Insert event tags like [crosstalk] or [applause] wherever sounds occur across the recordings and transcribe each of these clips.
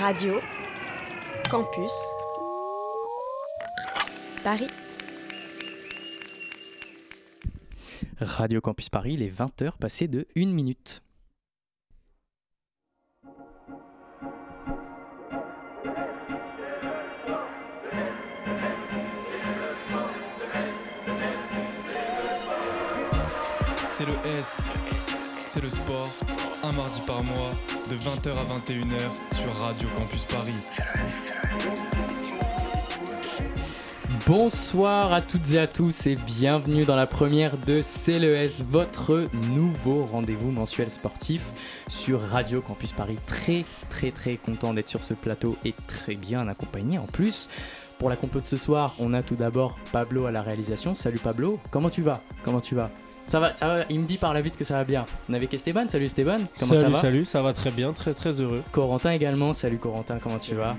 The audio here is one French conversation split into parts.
Radio Campus Paris. Radio Campus Paris, il est 20h passé de 1 minute. C'est le S, c'est le sport, un mardi par mois, de 20h à 21h sur Radio Campus Paris. Bonsoir à toutes et à tous et bienvenue dans la première de CLES, votre nouveau rendez-vous mensuel sportif sur Radio Campus Paris. Très très très content d'être sur ce plateau et très bien accompagné en plus. Pour la compo de ce soir, on a tout d'abord Pablo à la réalisation. Salut Pablo, comment tu vas? Comment tu vas? Ça va, ça va, il me dit par la vite que ça va bien. On avec Esteban, salut Esteban, comment salut, ça va Salut, ça va très bien, très très heureux. Corentin également, salut Corentin, comment tu vas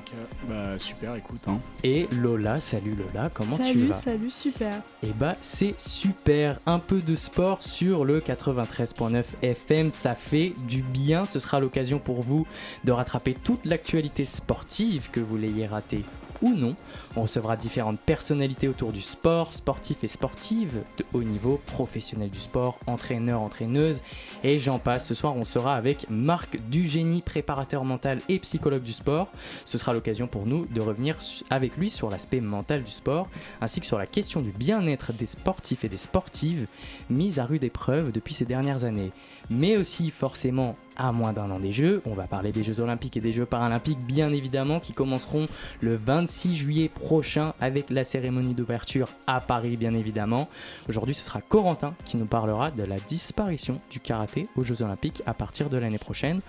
Bah super, écoute. Hein. Et Lola, salut Lola, comment salut, tu vas Salut, super. Et bah c'est super, un peu de sport sur le 93.9 FM, ça fait du bien, ce sera l'occasion pour vous de rattraper toute l'actualité sportive que vous l'ayez ratée ou non. On recevra différentes personnalités autour du sport, sportifs et sportives de haut niveau, professionnels du sport, entraîneurs, entraîneuses, et j'en passe. Ce soir, on sera avec Marc Dugénie, préparateur mental et psychologue du sport. Ce sera l'occasion pour nous de revenir avec lui sur l'aspect mental du sport, ainsi que sur la question du bien-être des sportifs et des sportives, mise à rude épreuve depuis ces dernières années. Mais aussi forcément à moins d'un an des Jeux. On va parler des Jeux Olympiques et des Jeux Paralympiques, bien évidemment, qui commenceront le 26 juillet prochain avec la cérémonie d'ouverture à Paris, bien évidemment. Aujourd'hui, ce sera Corentin qui nous parlera de la disparition du karaté aux Jeux Olympiques à partir de l'année prochaine.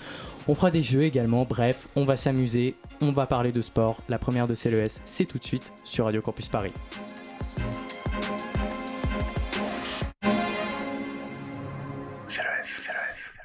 On fera des jeux également, bref, on va s'amuser, on va parler de sport. La première de CLES, c'est tout de suite sur Radio Campus Paris.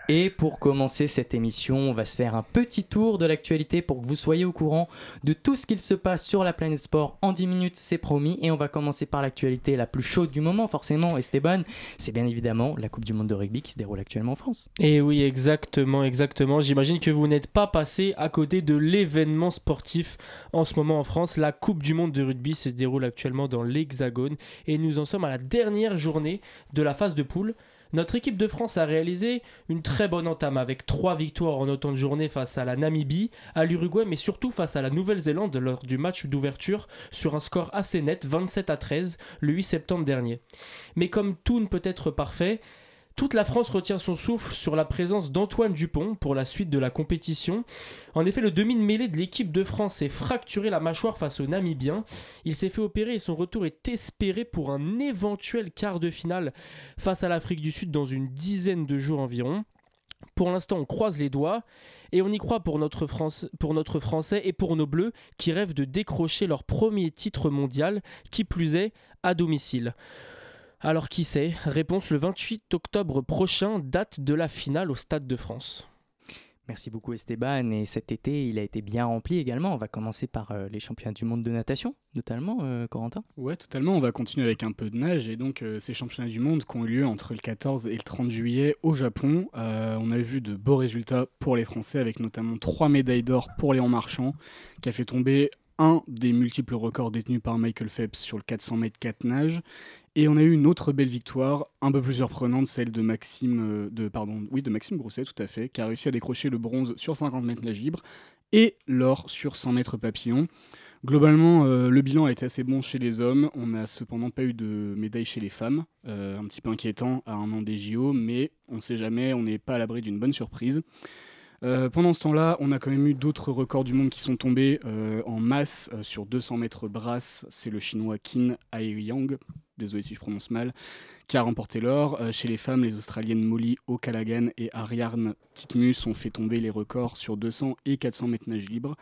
Et pour commencer cette émission, on va se faire un petit tour de l'actualité pour que vous soyez au courant de tout ce qu'il se passe sur la planète sport en 10 minutes, c'est promis. Et on va commencer par l'actualité la plus chaude du moment, forcément, Esteban. C'est bien évidemment la Coupe du Monde de rugby qui se déroule actuellement en France. Et oui, exactement, exactement. J'imagine que vous n'êtes pas passé à côté de l'événement sportif en ce moment en France. La Coupe du Monde de rugby se déroule actuellement dans l'Hexagone et nous en sommes à la dernière journée de la phase de poule. Notre équipe de France a réalisé une très bonne entame avec trois victoires en autant de journées face à la Namibie, à l'Uruguay, mais surtout face à la Nouvelle-Zélande lors du match d'ouverture sur un score assez net, 27 à 13, le 8 septembre dernier. Mais comme tout ne peut être parfait, toute la France retient son souffle sur la présence d'Antoine Dupont pour la suite de la compétition. En effet, le demi-mêlée de l'équipe de France s'est fracturé la mâchoire face aux Namibiens. Il s'est fait opérer et son retour est espéré pour un éventuel quart de finale face à l'Afrique du Sud dans une dizaine de jours environ. Pour l'instant, on croise les doigts et on y croit pour notre, France, pour notre Français et pour nos Bleus qui rêvent de décrocher leur premier titre mondial, qui plus est à domicile. Alors qui sait? Réponse le 28 octobre prochain, date de la finale au Stade de France. Merci beaucoup Esteban. Et cet été, il a été bien rempli également. On va commencer par euh, les championnats du monde de natation, notamment, euh, Corentin. Ouais, totalement. On va continuer avec un peu de nage. Et donc, euh, ces championnats du monde qui ont eu lieu entre le 14 et le 30 juillet au Japon. Euh, on a vu de beaux résultats pour les Français, avec notamment trois médailles d'or pour Léon Marchand, qui a fait tomber un des multiples records détenus par Michael Phelps sur le 400 mètres 4 nage. Et on a eu une autre belle victoire, un peu plus surprenante, celle de Maxime, euh, de, pardon, oui, de Maxime Grousset, tout à fait, qui a réussi à décrocher le bronze sur 50 mètres nage libre et l'or sur 100 mètres papillon. Globalement, euh, le bilan a été assez bon chez les hommes. On n'a cependant pas eu de médaille chez les femmes. Euh, un petit peu inquiétant à un an des JO, mais on ne sait jamais, on n'est pas à l'abri d'une bonne surprise. Euh, pendant ce temps-là, on a quand même eu d'autres records du monde qui sont tombés euh, en masse euh, sur 200 mètres brasse. C'est le chinois Qin Aiyang, désolé si je prononce mal, qui a remporté l'or. Chez les femmes, les Australiennes Molly O'Callaghan et Ariarne Titmus ont fait tomber les records sur 200 et 400 mètres nage libre.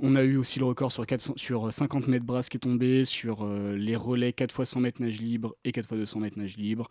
On a eu aussi le record sur, 400 sur 50 mètres brasse qui est tombé, sur les relais 4 x 100 mètres nage libre et 4 x 200 mètres nage libre.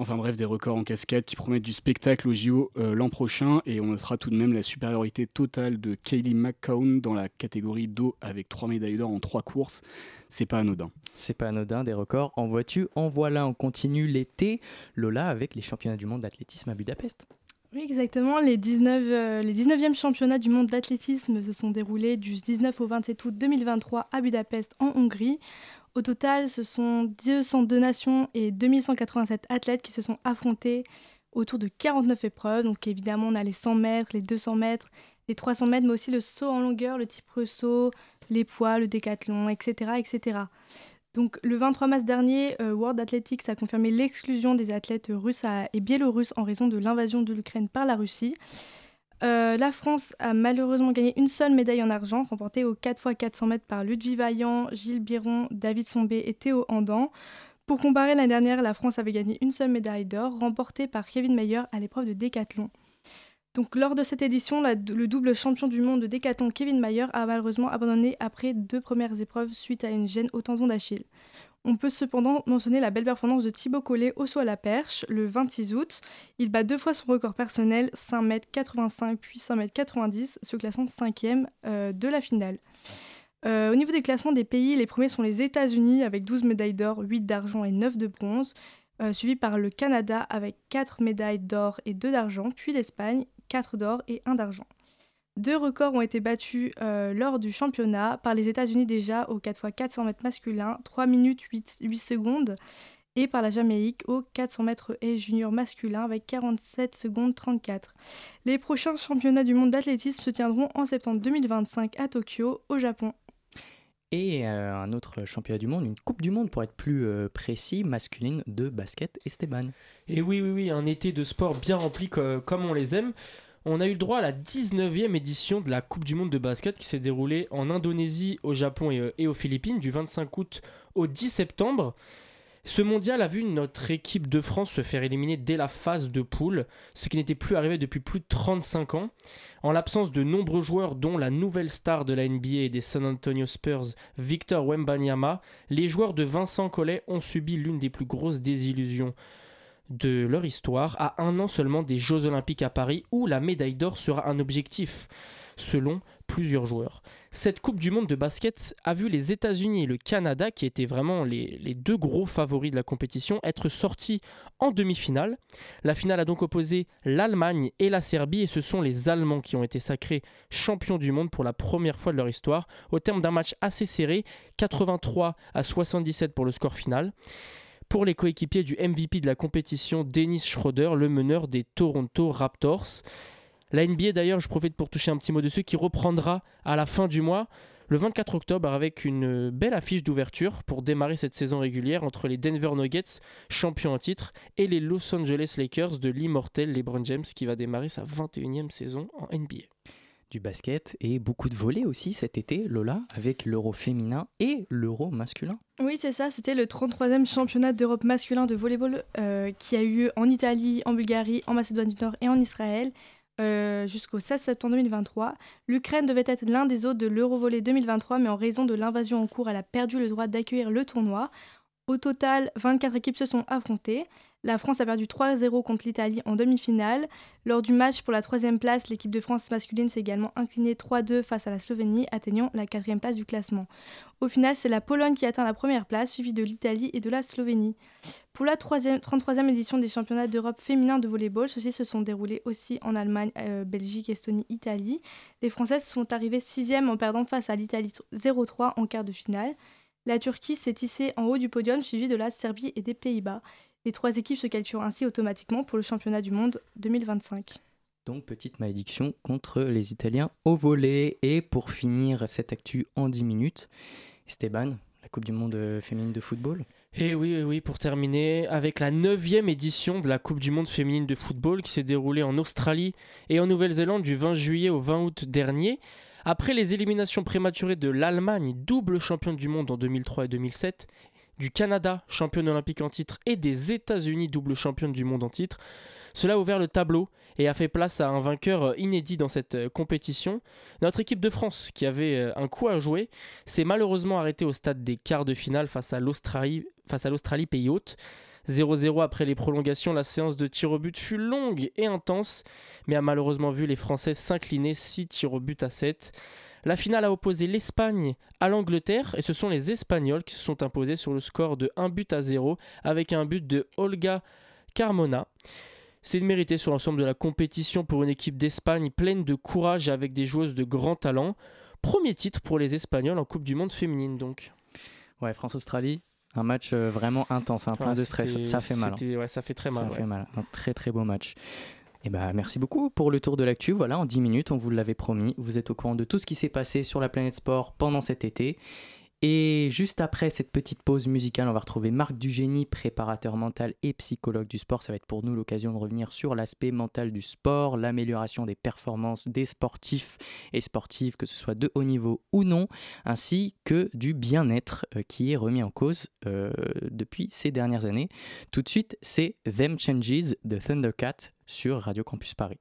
Enfin bref, des records en cascade qui promettent du spectacle au JO euh, l'an prochain et on notera tout de même la supériorité totale de Kaylee McCown dans la catégorie d'eau avec 3 médailles d'or en 3 courses. C'est pas anodin. C'est pas anodin, des records. En vois-tu En voilà, on continue l'été. Lola avec les championnats du monde d'athlétisme à Budapest. Oui, exactement. Les, 19, euh, les 19e championnats du monde d'athlétisme se sont déroulés du 19 au 27 août 2023 à Budapest, en Hongrie. Au total, ce sont 202 nations et 2187 athlètes qui se sont affrontés autour de 49 épreuves. Donc évidemment, on a les 100 mètres, les 200 mètres, les 300 mètres, mais aussi le saut en longueur, le type saut, les poids, le décathlon, etc. etc. Donc, le 23 mars dernier, euh, World Athletics a confirmé l'exclusion des athlètes russes et biélorusses en raison de l'invasion de l'Ukraine par la Russie. Euh, la France a malheureusement gagné une seule médaille en argent, remportée aux 4x400 mètres par Ludwig Vaillant, Gilles Biron, David Sombé et Théo Andan. Pour comparer, l'année dernière, la France avait gagné une seule médaille d'or, remportée par Kevin Mayer à l'épreuve de décathlon. Donc, lors de cette édition, le double champion du monde de décathlon Kevin Mayer a malheureusement abandonné après deux premières épreuves suite à une gêne au tendon d'Achille. On peut cependant mentionner la belle performance de Thibaut Collet au saut à la perche le 26 août. Il bat deux fois son record personnel, 5m85 puis 5m90, se classant 5e euh, de la finale. Euh, au niveau des classements des pays, les premiers sont les États-Unis avec 12 médailles d'or, 8 d'argent et 9 de bronze, euh, suivi par le Canada avec 4 médailles d'or et 2 d'argent, puis l'Espagne 4 d'or et 1 d'argent. Deux records ont été battus euh, lors du championnat par les États-Unis déjà au 4x400 mètres masculin, 3 minutes 8, 8, secondes, et par la Jamaïque au 400 mètres et junior masculin avec 47 secondes 34. Les prochains championnats du monde d'athlétisme se tiendront en septembre 2025 à Tokyo, au Japon. Et euh, un autre championnat du monde, une Coupe du Monde pour être plus euh, précis, masculine de basket Esteban. Et oui, oui, oui, un été de sport bien rempli comme on les aime. On a eu le droit à la 19e édition de la Coupe du Monde de basket qui s'est déroulée en Indonésie, au Japon et, euh, aux Philippines du 25 août au 10 septembre. Ce mondial a vu notre équipe de France se faire éliminer dès la phase de poule, ce qui n'était plus arrivé depuis plus de 35 ans. En l'absence de nombreux joueurs, dont la nouvelle star de la NBA et des San Antonio Spurs, Victor Wembanyama, les joueurs de Vincent Collet ont subi l'une des plus grosses désillusions de leur histoire à un an seulement des Jeux Olympiques à Paris où la médaille d'or sera un objectif selon plusieurs joueurs. Cette Coupe du Monde de basket a vu les États-Unis et le Canada, qui étaient vraiment les, deux gros favoris de la compétition, être sortis en demi-finale. La finale a donc opposé l'Allemagne et la Serbie, et ce sont les Allemands qui ont été sacrés champions du monde pour la première fois de leur histoire, au terme d'un match assez serré, 83 à 77 pour le score final pour les coéquipiers du MVP de la compétition, Dennis Schroeder, le meneur des Toronto Raptors. La NBA d'ailleurs, je profite pour toucher un petit mot dessus, qui reprendra à la fin du mois, le 24 octobre, avec une belle affiche d'ouverture pour démarrer cette saison régulière entre les Denver Nuggets, champions en titre, et les Los Angeles Lakers de l'immortel LeBron James, qui va démarrer sa 21e saison en NBA du basket et beaucoup de volets aussi cet été, Lola, avec l'euro féminin et l'euro masculin. Oui, c'est ça, c'était le 33e championnat d'Europe masculin de volleyball euh, qui a eu lieu en Italie, en Bulgarie, en Macédoine du Nord et en Israël. Euh, jusqu'au 16 septembre 2023. L'Ukraine devait être l'un des hôtes de l'Eurovolley 2023, mais en raison de l'invasion en cours, elle a perdu le droit d'accueillir le tournoi. Au total, 24 équipes se sont affrontées. La France a perdu 3-0 contre l'Italie en demi-finale. Lors du match pour la troisième place, l'équipe de France masculine s'est également inclinée 3-2 face à la Slovénie, atteignant la quatrième place du classement. Au final, c'est la Pologne qui atteint la première place, suivie de l'Italie et de la Slovénie. Pour la 33e édition des championnats d'Europe féminins de volleyball, ceux-ci se sont déroulés aussi en Allemagne, euh, Belgique, Estonie, Italie. Les Françaises sont arrivées 6e en perdant face à l'Italie 0-3 en quart de finale. La Turquie s'est hissée en haut du podium, suivie de la Serbie et des Pays-Bas. Les trois équipes se qualifient ainsi automatiquement pour le championnat du monde 2025. Donc petite malédiction contre les Italiens au volet. Et pour finir cette actu en 10 minutes, Esteban, la Coupe du Monde féminine de football et oui, oui, pour terminer, avec la 9 édition de la Coupe du Monde féminine de football qui s'est déroulée en Australie et en Nouvelle-Zélande du 20 juillet au 20 août dernier. Après les éliminations prématurées de l'Allemagne, double championne du monde en 2003 et 2007, du Canada, championne olympique en titre, et des États-Unis, double championne du monde en titre. Cela a ouvert le tableau et a fait place à un vainqueur inédit dans cette euh, compétition. Notre équipe de France, qui avait euh, un coup à jouer, s'est malheureusement arrêtée au stade des quarts de finale face à l'Australie, pays hôte. 0-0 après les prolongations, la séance de tir au but fut longue et intense, mais a malheureusement vu les Français s'incliner 6 tirs au but à 7. La finale a opposé l'Espagne à l'Angleterre et ce sont les Espagnols qui se sont imposés sur le score de 1 but à 0 avec un but de Olga Carmona. C'est mérité sur l'ensemble de la compétition pour une équipe d'Espagne pleine de courage et avec des joueuses de grand talent. Premier titre pour les Espagnols en Coupe du Monde féminine donc. Ouais, France-Australie, un match euh, vraiment intense, un plein Ouais, de stress. Ça fait mal. hein. Ouais, ça fait très mal. Ça ouais. fait mal. Un très très beau match. Et bah, merci beaucoup pour le tour de l'actu. Voilà, en 10 minutes, on vous l'avait promis. Vous êtes au courant de tout ce qui s'est passé sur la planète sport pendant cet été. Et juste après cette petite pause musicale, on va retrouver Marc Dugénie, préparateur mental et psychologue du sport. Ça va être pour nous l'occasion de revenir sur l'aspect mental du sport, l'amélioration des performances des sportifs et sportives, que ce soit de haut niveau ou non, ainsi que du bien-être euh, qui est remis en cause euh, depuis ces dernières années. Tout de suite, c'est Them Changes de Thundercat sur Radio Campus Paris.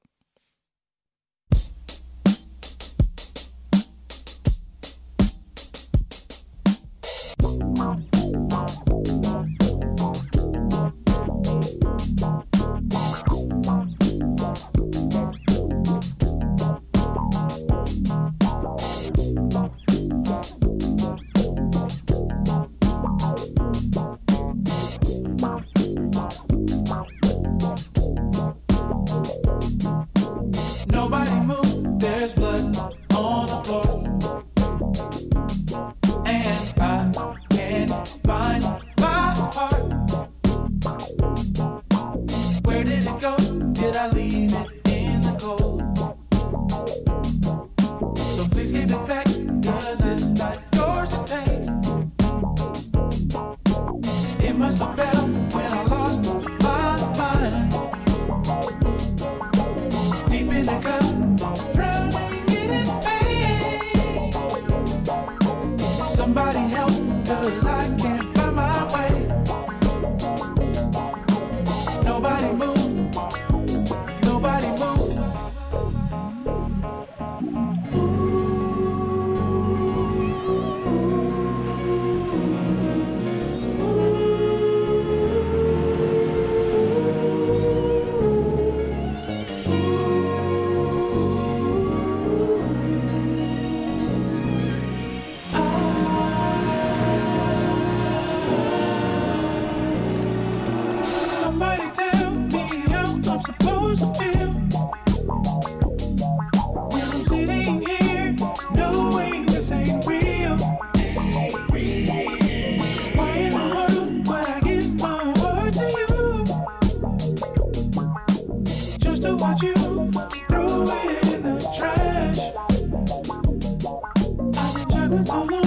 我的祖。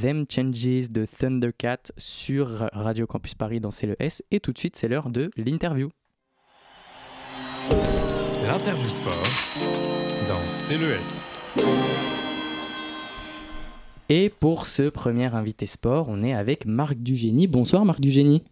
Them Changes de Thundercat sur Radio Campus Paris dans CLS. Et tout de suite, c'est l'heure de l'interview. L'interview sport dans CLES. Et pour ce premier invité sport, on est avec Marc Dugénie. Bonsoir Marc Dugénie.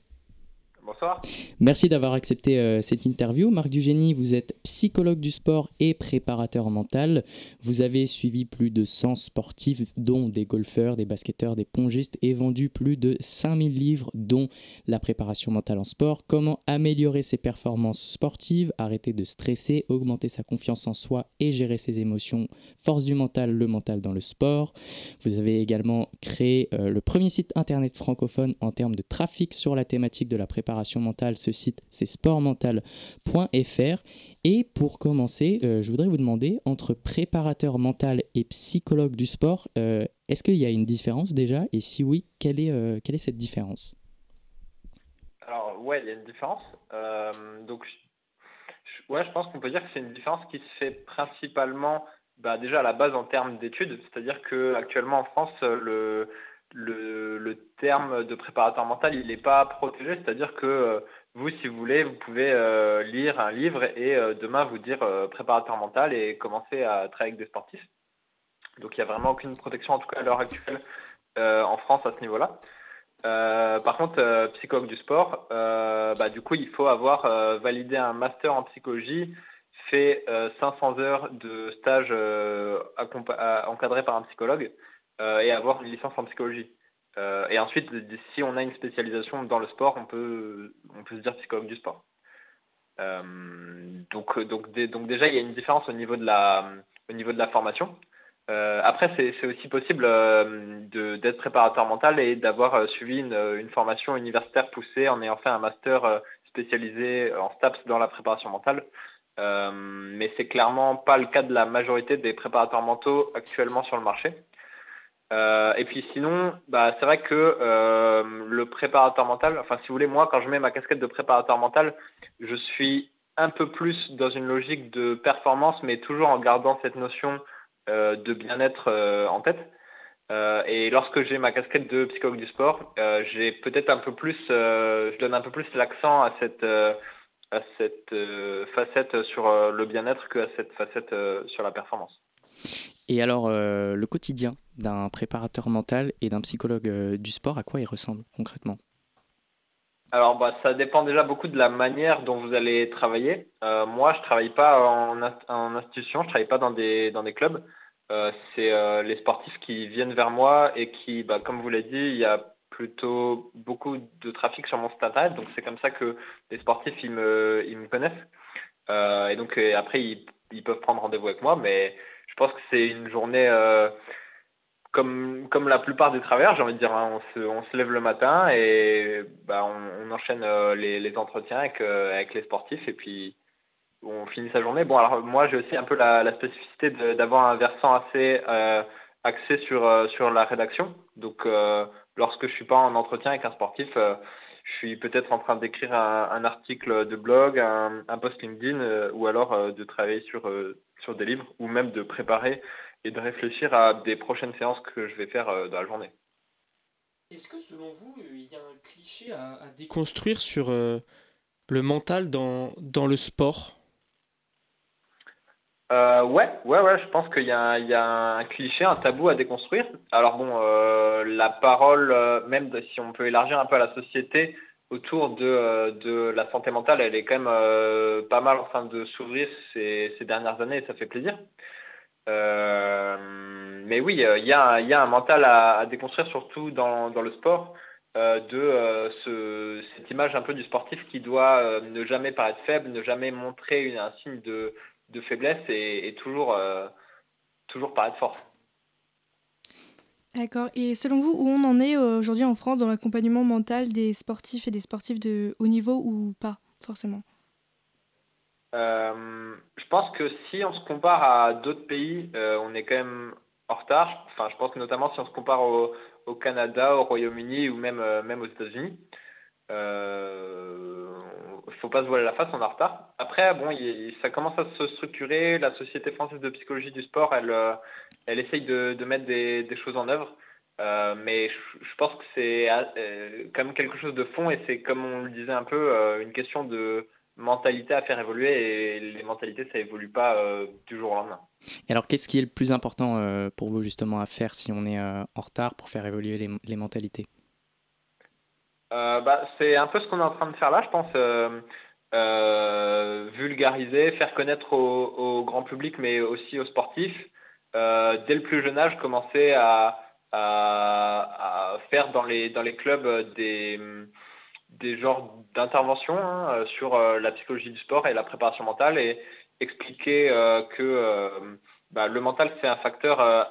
Bonsoir. Merci d'avoir accepté euh, cette interview. Marc Dugénie, vous êtes psychologue du sport et préparateur mental. Vous avez suivi plus de 100 sportifs, dont des golfeurs, des basketteurs, des pongistes, et vendu plus de 5000 livres, dont la préparation mentale en sport, comment améliorer ses performances sportives, arrêter de stresser, augmenter sa confiance en soi et gérer ses émotions, force du mental, le mental dans le sport. Vous avez également créé euh, le premier site internet francophone en termes de trafic sur la thématique de la préparation mentale. Ce site, c'est sportmental.fr. Et pour commencer, euh, je voudrais vous demander, entre préparateur mental et psychologue du sport, euh, est-ce qu'il y a une différence déjà? Et si oui, quelle est, euh, quelle est cette différence? Alors, ouais, il y a une différence. Donc, je, ouais, je pense qu'on peut dire que c'est une différence qui se fait principalement bah, déjà à la base en termes d'études, c'est-à-dire que actuellement en France, le, le, terme de préparateur mental, il n'est pas protégé, c'est-à-dire que euh, vous, si vous voulez, vous pouvez euh, lire un livre et euh, demain vous dire préparateur mental et commencer à travailler avec des sportifs. Donc il n'y a vraiment aucune protection, en tout cas à l'heure actuelle, en France à ce niveau-là. Par contre, psychologue du sport, bah, du coup, il faut avoir validé un master en psychologie, fait euh, 500 heures de stage encadré par un psychologue et avoir une licence en psychologie. Euh, et ensuite, si on a une spécialisation dans le sport, on peut, on peut se dire psychologue du sport. Euh, donc, donc, donc déjà, il y a une différence au niveau de la, au niveau de la formation. Euh, après, c'est aussi possible euh, d'être préparateur mental et d'avoir euh, suivi une, une formation universitaire poussée en ayant fait un master euh, spécialisé en STAPS dans la préparation mentale. Euh, mais c'est clairement pas le cas de la majorité des préparateurs mentaux actuellement sur le marché. Euh, et puis sinon, bah, c'est vrai que euh, le préparateur mental, enfin si vous voulez, moi quand je mets ma casquette de préparateur mental, je suis un peu plus dans une logique de performance, mais toujours en gardant cette notion euh, de bien-être en tête. Et lorsque j'ai ma casquette de psychologue du sport, j'ai peut-être un peu plus, je donne un peu plus l'accent à cette, à cette facette sur le bien-être que à cette facette sur la performance. Et alors, euh, le quotidien d'un préparateur mental et d'un psychologue euh, du sport, à quoi il ressemble concrètement? Alors, bah, ça dépend déjà beaucoup de la manière dont vous allez travailler. Euh, moi, je travaille pas en, in- en institution, je travaille pas dans des, dans des clubs. C'est les sportifs qui viennent vers moi et qui, bah, comme vous l'avez dit, il y a plutôt beaucoup de trafic sur mon site. Donc, c'est comme ça que les sportifs, ils me, ils me connaissent. Et donc, après, ils, ils peuvent prendre rendez-vous avec moi. Mais je pense que c'est une journée... euh, comme, comme la plupart des travailleurs, j'ai envie de dire, hein, on, se, on se lève le matin et bah, on, enchaîne euh, les, entretiens avec, euh, avec les sportifs et puis on finit sa journée. Bon, alors moi j'ai aussi un peu la, spécificité d'avoir un versant assez axé sur, sur la rédaction. Donc lorsque je suis pas en entretien avec un sportif, je suis peut-être en train d'écrire un, article de blog, un, post LinkedIn ou alors de travailler sur, sur des livres ou même de préparer et de réfléchir à des prochaines séances que je vais faire euh, dans la journée. Est-ce que selon vous, euh, il y a un cliché à, à déconstruire sur euh, le mental dans, dans le sport? Euh, ouais, ouais, ouais, je pense qu'il y, a un- il y a un cliché, un tabou à déconstruire. Alors bon, euh, la parole, même de- si on peut élargir un peu à la société autour de, euh, de la santé mentale, elle est quand même euh, pas mal en train de s'ouvrir ces, dernières années et ça fait plaisir. Euh, mais oui, il y, a un- mental à, déconstruire, surtout dans, le sport, de ce- cette image un peu du sportif qui doit ne jamais paraître faible, ne jamais montrer une- un signe de, faiblesse et, toujours, toujours paraître fort. D'accord. Et selon vous, où on en est euh, aujourd'hui en France dans l'accompagnement mental des sportifs et des sportifs de haut niveau ou pas, forcément? Euh, je pense que si on se compare à d'autres pays, euh, on est quand même en retard. Enfin, je pense notamment si on se compare au, Canada, au Royaume-Uni ou même, même aux États-Unis. Faut pas se voiler la face, on en retard. Après, bon, ça commence à se structurer. La Société française de psychologie du sport, elle, euh, elle essaye de, mettre des, choses en œuvre. Euh, mais je, pense que c'est euh, quand même quelque chose de fond et c'est comme on le disait un peu, une question de mentalité à faire évoluer et les mentalités ça évolue pas du jour au lendemain. Et alors, qu'est-ce qui est le plus important pour vous justement à faire si on est en retard pour faire évoluer les, mentalités? Bah, c'est un peu ce qu'on est en train de faire là, je pense. euh, euh, vulgariser, faire connaître au, grand public, mais aussi aux sportifs. Euh, dès le plus jeune âge, commencer à, faire dans les, clubs des, genres d'interventions hein, euh, sur euh, la psychologie du sport et la préparation mentale et expliquer euh, que euh, bah, le mental, c'est un facteur, euh,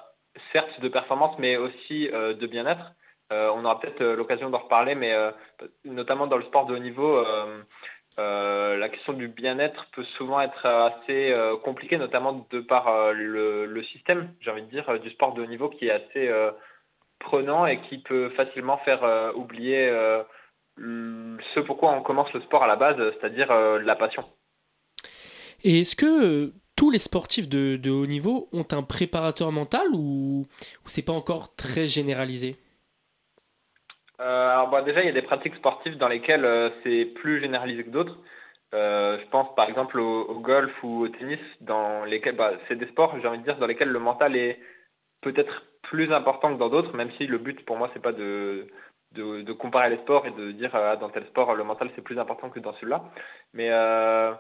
certes, de performance, mais aussi euh, de bien-être. Euh, on aura peut-être euh, l'occasion d'en reparler, mais euh, notamment dans le sport de haut niveau, la question du bien-être peut souvent être assez compliquée, notamment de par le, système, j'ai envie de dire, du sport de haut niveau qui est assez prenant et qui peut facilement faire oublier ce pourquoi on commence le sport à la base, c'est-à-dire la passion. Et est-ce que, tous les sportifs de, haut niveau ont un préparateur mental ou, ou c'est pas encore très généralisé? Alors bon, déjà, il y a des pratiques sportives dans lesquelles euh, c'est plus généralisé que d'autres. Euh, je pense par exemple au, golf ou au tennis, dans lesquels bah, c'est des sports, j'ai envie de dire, dans lesquels le mental est peut-être plus important que dans d'autres, même si le but pour moi c'est pas de, de, comparer les sports et de dire ah, dans tel sport le mental c'est plus important que dans celui-là. Mais euh,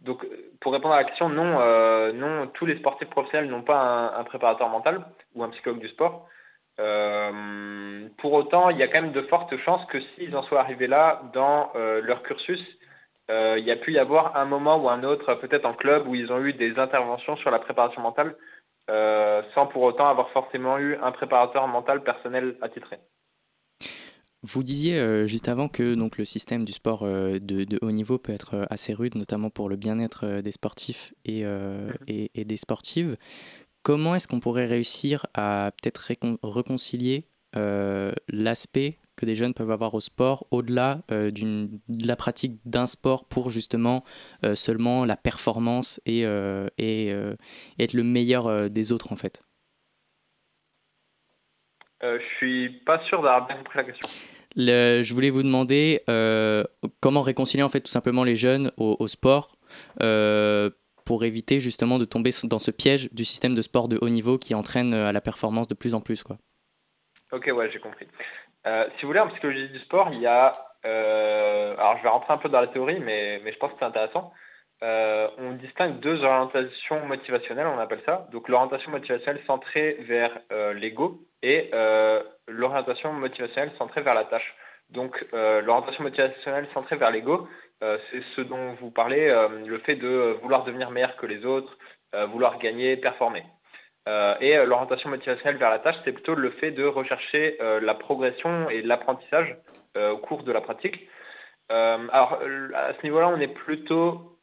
donc pour répondre à la question, non, euh, non, tous les sportifs professionnels n'ont pas un préparateur mental ou un psychologue du sport. Euh, pour autant, il y a quand même de fortes chances que s'ils en soient arrivés là dans euh, leur cursus, euh, il y a pu y avoir un moment ou un autre, peut-être en club, où ils ont eu des interventions sur la préparation mentale, sans pour autant avoir forcément eu un préparateur mental personnel attitré. Vous disiez juste avant que donc, le système du sport de, de haut niveau peut être assez rude, notamment pour le bien-être des sportifs et, et- et des sportives. Comment est-ce qu'on pourrait réussir à peut-être récon- réconcilier euh, l'aspect que des jeunes peuvent avoir au sport au-delà euh, d'une- de la pratique d'un sport pour justement euh, seulement la performance et, euh, et, être le meilleur des autres en fait? Euh, je suis pas sûr d'avoir bien compris la question. Le- je voulais vous demander comment réconcilier en fait tout simplement les jeunes au, au sport pour éviter justement de tomber dans ce piège du système de sport de haut niveau qui entraîne euh, à la performance de plus en plus quoi. Ok, ouais, j'ai compris. Euh, si vous voulez, en psychologie du sport, il y a... euh, alors, je vais rentrer un peu dans la théorie, mais, mais je pense que c'est intéressant. On distingue deux orientations motivationnelles, on appelle ça. Donc, l'orientation motivationnelle centrée vers l'ego et l'orientation motivationnelle centrée vers la tâche. Donc, l'orientation motivationnelle centrée vers l'ego, c'est ce dont vous parlez, euh, le fait de vouloir devenir meilleur que les autres, euh, vouloir gagner, performer. Euh, et euh, l'orientation motivationnelle vers la tâche, c'est plutôt le fait de rechercher euh, la progression et l'apprentissage euh, au cours de la pratique. Euh, alors euh, à ce niveau-là, on est plutôt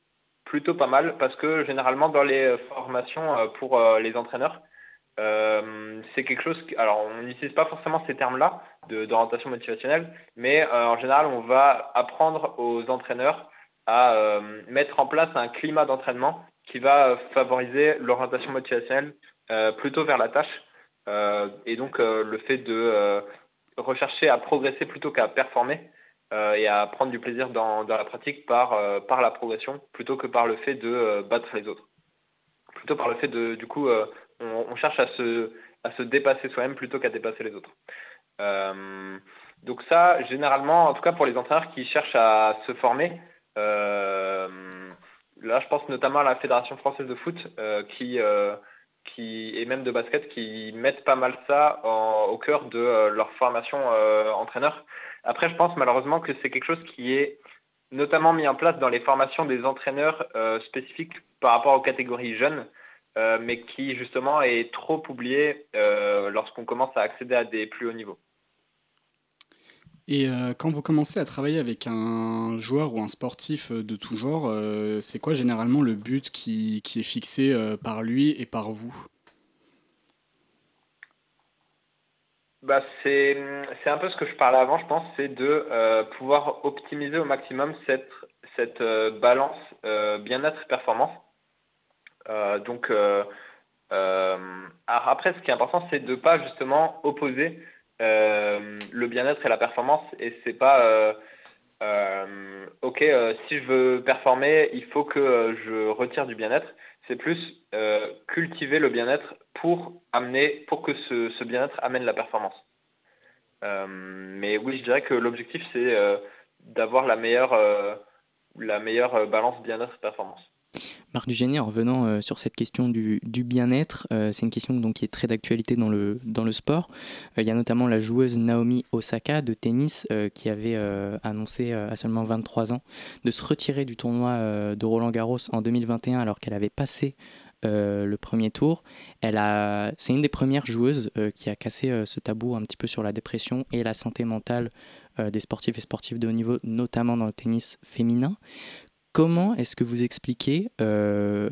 plutôt pas mal parce que généralement dans les euh, formations euh, pour euh, les entraîneurs, euh, c'est quelque chose. alors on n'utilise pas forcément ces termes-là d'orientation motivationnelle, mais euh, en général, on va apprendre aux entraîneurs à euh, mettre en place un climat d'entraînement qui va favoriser l'orientation motivationnelle euh, plutôt vers la tâche. Et donc le fait de rechercher à progresser plutôt qu'à performer et à prendre du plaisir dans, dans la pratique par, par la progression plutôt que par le fait de battre les autres. Plutôt par le fait de, du coup, on, on cherche à se, à se dépasser soi-même plutôt qu'à dépasser les autres. Euh, donc ça, généralement, en tout cas pour les entraîneurs qui cherchent à se former, euh, là je pense notamment à la Fédération française de foot euh, qui, qui, et même de basket qui mettent pas mal ça au cœur de leur formation entraîneur. Après, je pense malheureusement que c'est quelque chose qui est notamment mis en place dans les formations des entraîneurs spécifiques par rapport aux catégories jeunes, mais qui justement est trop oublié lorsqu'on commence à accéder à des plus hauts niveaux. Et euh, quand vous commencez à travailler avec un joueur ou un sportif euh, de tout genre, euh, c'est quoi généralement le but qui, qui est fixé par lui et par vous? Bah, c'est un peu ce que je parlais avant, je pense, c'est de pouvoir optimiser au maximum cette, cette balance bien-être et performance. Donc, après, ce qui est important, c'est de ne pas justement opposer le bien-être et la performance. Et c'est pas, euh, euh, ok, euh, si je veux performer, il faut que euh, je retire du bien-être. C'est plus euh, cultiver le bien-être pour amener, pour que ce, bien-être amène la performance. Euh, mais oui, je dirais que l'objectif, c'est euh, d'avoir la meilleure, euh, la meilleure euh, balance bien-être-performance. Marc Dugénier, en revenant euh, sur cette question du, bien-être, euh, c'est une question donc, qui est très d'actualité dans le, dans le sport. Euh, il y a notamment la joueuse Naomi Osaka de tennis qui avait annoncé à seulement 23 ans de se retirer du tournoi de Roland Garros en 2021 alors qu'elle avait passé le premier tour. Elle a, c'est une des premières joueuses qui a cassé ce tabou un petit peu sur la dépression et la santé mentale des sportifs et sportifs de haut niveau, notamment dans le tennis féminin. Comment est-ce que vous expliquez euh,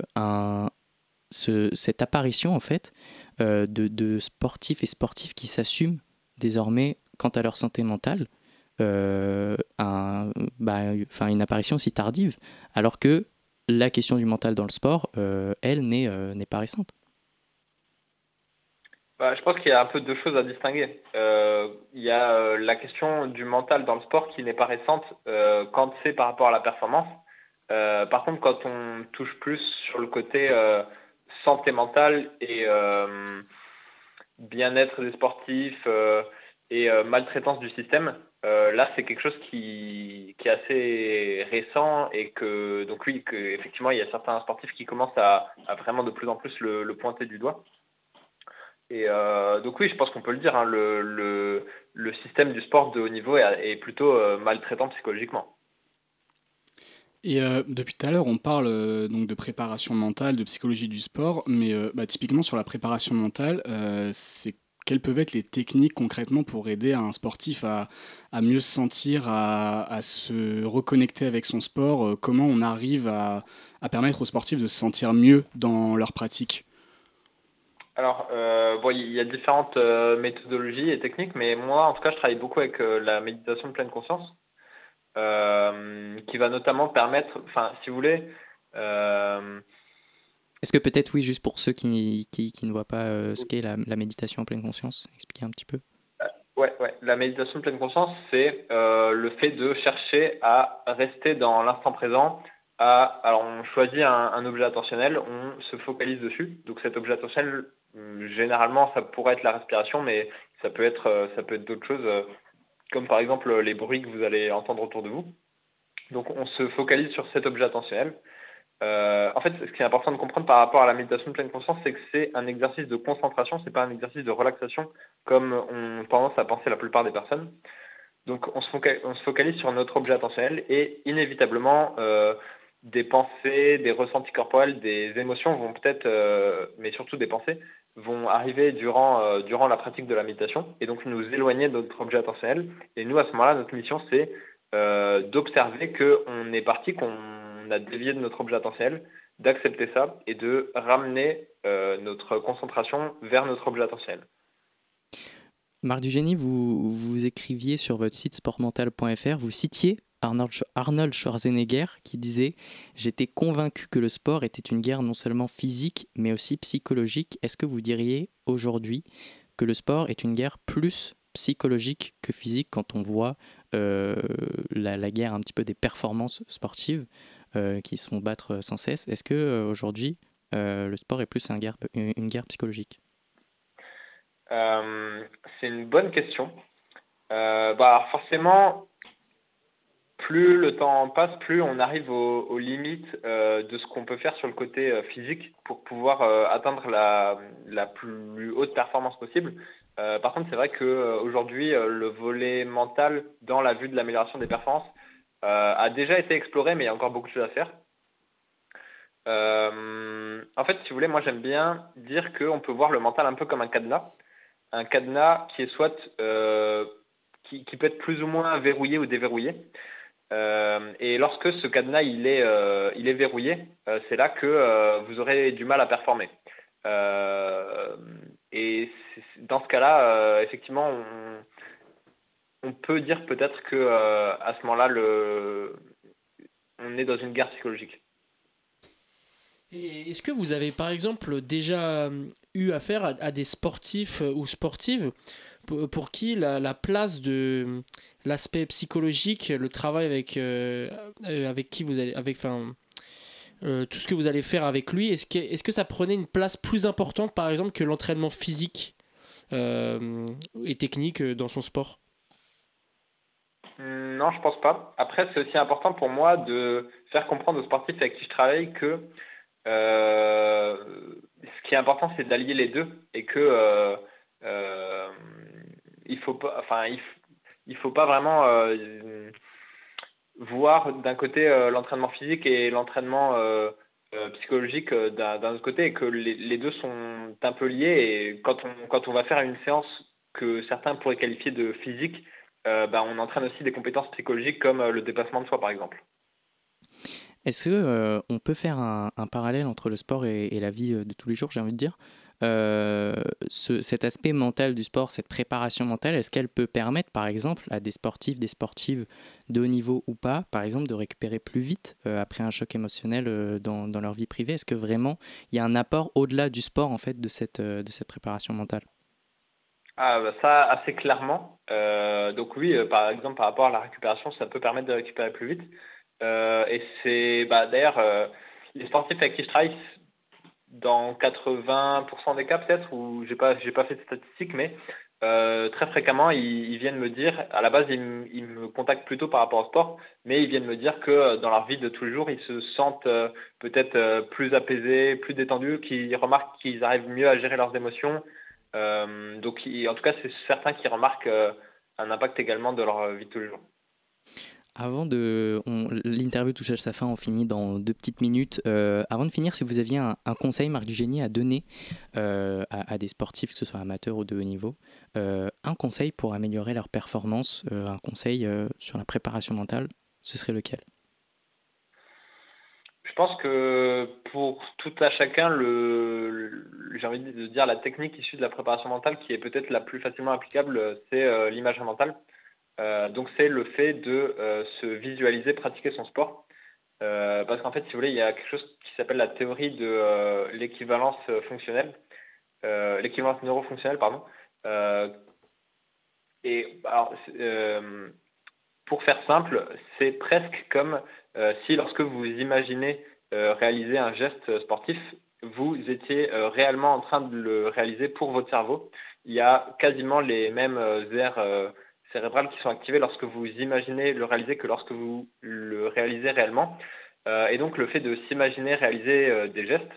cette apparition en fait euh, de, sportifs et sportifs qui s'assument désormais quant à leur santé mentale euh, bah, une apparition aussi tardive alors que la question du mental dans le sport, elle, n'est pas récente. Bah, je pense qu'il y a un peu deux choses à distinguer. Il y a la question du mental dans le sport qui n'est pas récente quand c'est par rapport à la performance. Euh, par contre, quand on touche plus sur le côté euh, santé mentale et euh, bien-être des sportifs et maltraitance du système, là c'est quelque chose qui, est assez récent et que donc oui, effectivement il y a certains sportifs qui commencent à, vraiment de plus en plus le, pointer du doigt. Et donc oui, je pense qu'on peut le dire, hein, le, système du sport de haut niveau est, plutôt maltraitant psychologiquement. Et euh, depuis tout à l'heure, on parle euh, donc de préparation mentale, de psychologie du sport, mais euh, bah, typiquement sur la préparation mentale, c'est quelles peuvent être les techniques concrètement pour aider un sportif à, mieux se sentir, à, se reconnecter avec son sport Comment on arrive à, à permettre aux sportifs de se sentir mieux dans leur pratique? Alors, bon, il y a différentes méthodologies et techniques, mais moi, en tout cas, je travaille beaucoup avec la méditation de pleine conscience, qui va notamment permettre, enfin, si vous voulez, euh, Est-ce que peut-être, oui, juste pour ceux qui, qui, qui ne voient pas euh, ce qu'est la, la méditation en pleine conscience, expliquer un petit peu ouais, ouais, la méditation de pleine conscience, c'est euh, le fait de chercher à rester dans l'instant présent. À, alors, on choisit un, un objet attentionnel, on se focalise dessus. Donc, cet objet attentionnel, généralement, ça pourrait être la respiration, mais ça peut être, euh, ça peut être d'autres choses, euh, comme par exemple les bruits que vous allez entendre autour de vous. Donc, on se focalise sur cet objet attentionnel. Euh, en fait, ce qui est important de comprendre par rapport à la méditation de pleine conscience, c'est que c'est un exercice de concentration, c'est pas un exercice de relaxation, comme on tendance à penser la plupart des personnes. Donc, on se, focalise sur notre objet attentionnel et inévitablement, euh, des pensées, des ressentis corporels, des émotions vont peut-être, euh, mais surtout des pensées, vont arriver durant, euh, durant la pratique de la méditation et donc nous éloigner de notre objet attentionnel. Et nous, à ce moment-là, notre mission, c'est euh, d'observer qu'on est parti, qu'on a dévié de notre objet attentionnel, d'accepter ça et de ramener euh, notre concentration vers notre objet attentionnel. Marc Dugénie, vous, vous écriviez sur votre site sportmental.fr, vous citiez Arnold, Sch- Arnold Schwarzenegger qui disait J'étais convaincu que le sport était une guerre non seulement physique mais aussi psychologique. Est-ce que vous diriez aujourd'hui que le sport est une guerre plus psychologique que physique quand on voit euh, la, guerre un petit peu des performances sportives euh, qui se font battre sans cesse? Est-ce que euh, aujourd'hui le sport est plus une- une guerre psychologique? C'est une bonne question. Bah, forcément, plus le temps passe, plus on arrive aux, limites euh, de ce qu'on peut faire sur le côté euh, physique pour pouvoir euh, atteindre la, plus haute performance possible. Par contre, c'est vrai qu'aujourd'hui, le volet mental dans la vue de l'amélioration des performances a déjà été exploré, mais il y a encore beaucoup de choses à faire. En fait, si vous voulez, moi j'aime bien dire qu'on peut voir le mental un peu comme un cadenas un cadenas qui est soit qui peut être plus ou moins verrouillé ou déverrouillé. Euh, et lorsque ce cadenas il est, euh, il est verrouillé, euh, c'est là que vous aurez du mal à performer. Et dans ce cas-là, effectivement, on, peut dire peut-être que à ce moment-là, on est dans une guerre psychologique. Est-ce que vous avez par exemple déjà eu affaire à, des sportifs ou sportives pour, qui la, la place de l'aspect psychologique, le travail avec, euh, euh, avec qui vous allez, avec, enfin, euh, tout ce que vous allez faire avec lui, est-ce que, est-ce que ça prenait une place plus importante par exemple que l'entraînement physique et technique dans son sport? Non, je pense pas. Après, c'est aussi important pour moi de faire comprendre aux sportifs avec qui je travaille que ce qui est important, c'est d'allier les deux et que il faut pas, enfin, il, il faut pas vraiment euh, voir d'un côté euh, l'entraînement physique et l'entraînement euh, psychologique d'un autre côté et que les, les deux sont un peu liés et quand on, quand on va faire une séance que certains pourraient qualifier de physique, bah, on entraîne aussi des compétences psychologiques comme le dépassement de soi par exemple. Est-ce que euh, on peut faire un, parallèle entre le sport et, la vie de tous les jours, j'ai envie de dire? Ce- cet aspect mental du sport, cette préparation mentale, est-ce qu'elle peut permettre, par exemple, à des sportifs, des sportives de haut niveau ou pas, par exemple, de récupérer plus vite euh, après un choc émotionnel euh, dans, dans leur vie privée? Est-ce que vraiment il y a un apport au-delà du sport, en fait, de cette, euh, de cette préparation mentale? Ah, bah, ça, assez clairement. Euh, donc oui, euh, par exemple, par rapport à la récupération, ça peut permettre de récupérer plus vite. Euh, et c'est bah, d'ailleurs euh, les sportifs avec qui dans 80% des cas peut-être, où j'ai pas, pas fait de statistiques, mais euh, très fréquemment, ils, viennent me dire, à la base, ils, me- contactent plutôt par rapport au sport, mais ils viennent me dire que euh, dans leur vie de tous les jours, ils se sentent euh, peut-être plus apaisés, plus détendus, qu'ils remarquent qu'ils arrivent mieux à gérer leurs émotions. Donc, en tout cas, c'est certains qui remarquent un impact également de leur vie de tous les jours. Avant de. L'interview touche à sa fin, on finit dans deux petites minutes. Euh, avant de finir, si vous aviez un, conseil, Marc Dugénie, à donner euh, à, des sportifs, que ce soit amateurs ou de haut niveau, euh, un conseil pour améliorer leur performance, un conseil sur la préparation mentale, ce serait lequel? Je pense que pour tout à chacun, j'ai envie de dire la technique issue de la préparation mentale qui est peut-être la plus facilement applicable, c'est l'imagerie mentale. Euh, donc c'est le fait de euh, se visualiser, pratiquer son sport. Euh, parce qu'en fait, si vous voulez, il y a quelque chose qui s'appelle la théorie de l'équivalence fonctionnelle, l'équivalence neurofonctionnelle, pardon. Et alors, pour faire simple, c'est presque comme si lorsque vous imaginez réaliser un geste sportif, vous étiez réellement en train de le réaliser pour votre cerveau. Il y a quasiment les mêmes aires cérébrales qui sont activées lorsque vous imaginez le réaliser que lorsque vous le réalisez réellement. Euh, et donc le fait de s'imaginer réaliser euh, des gestes,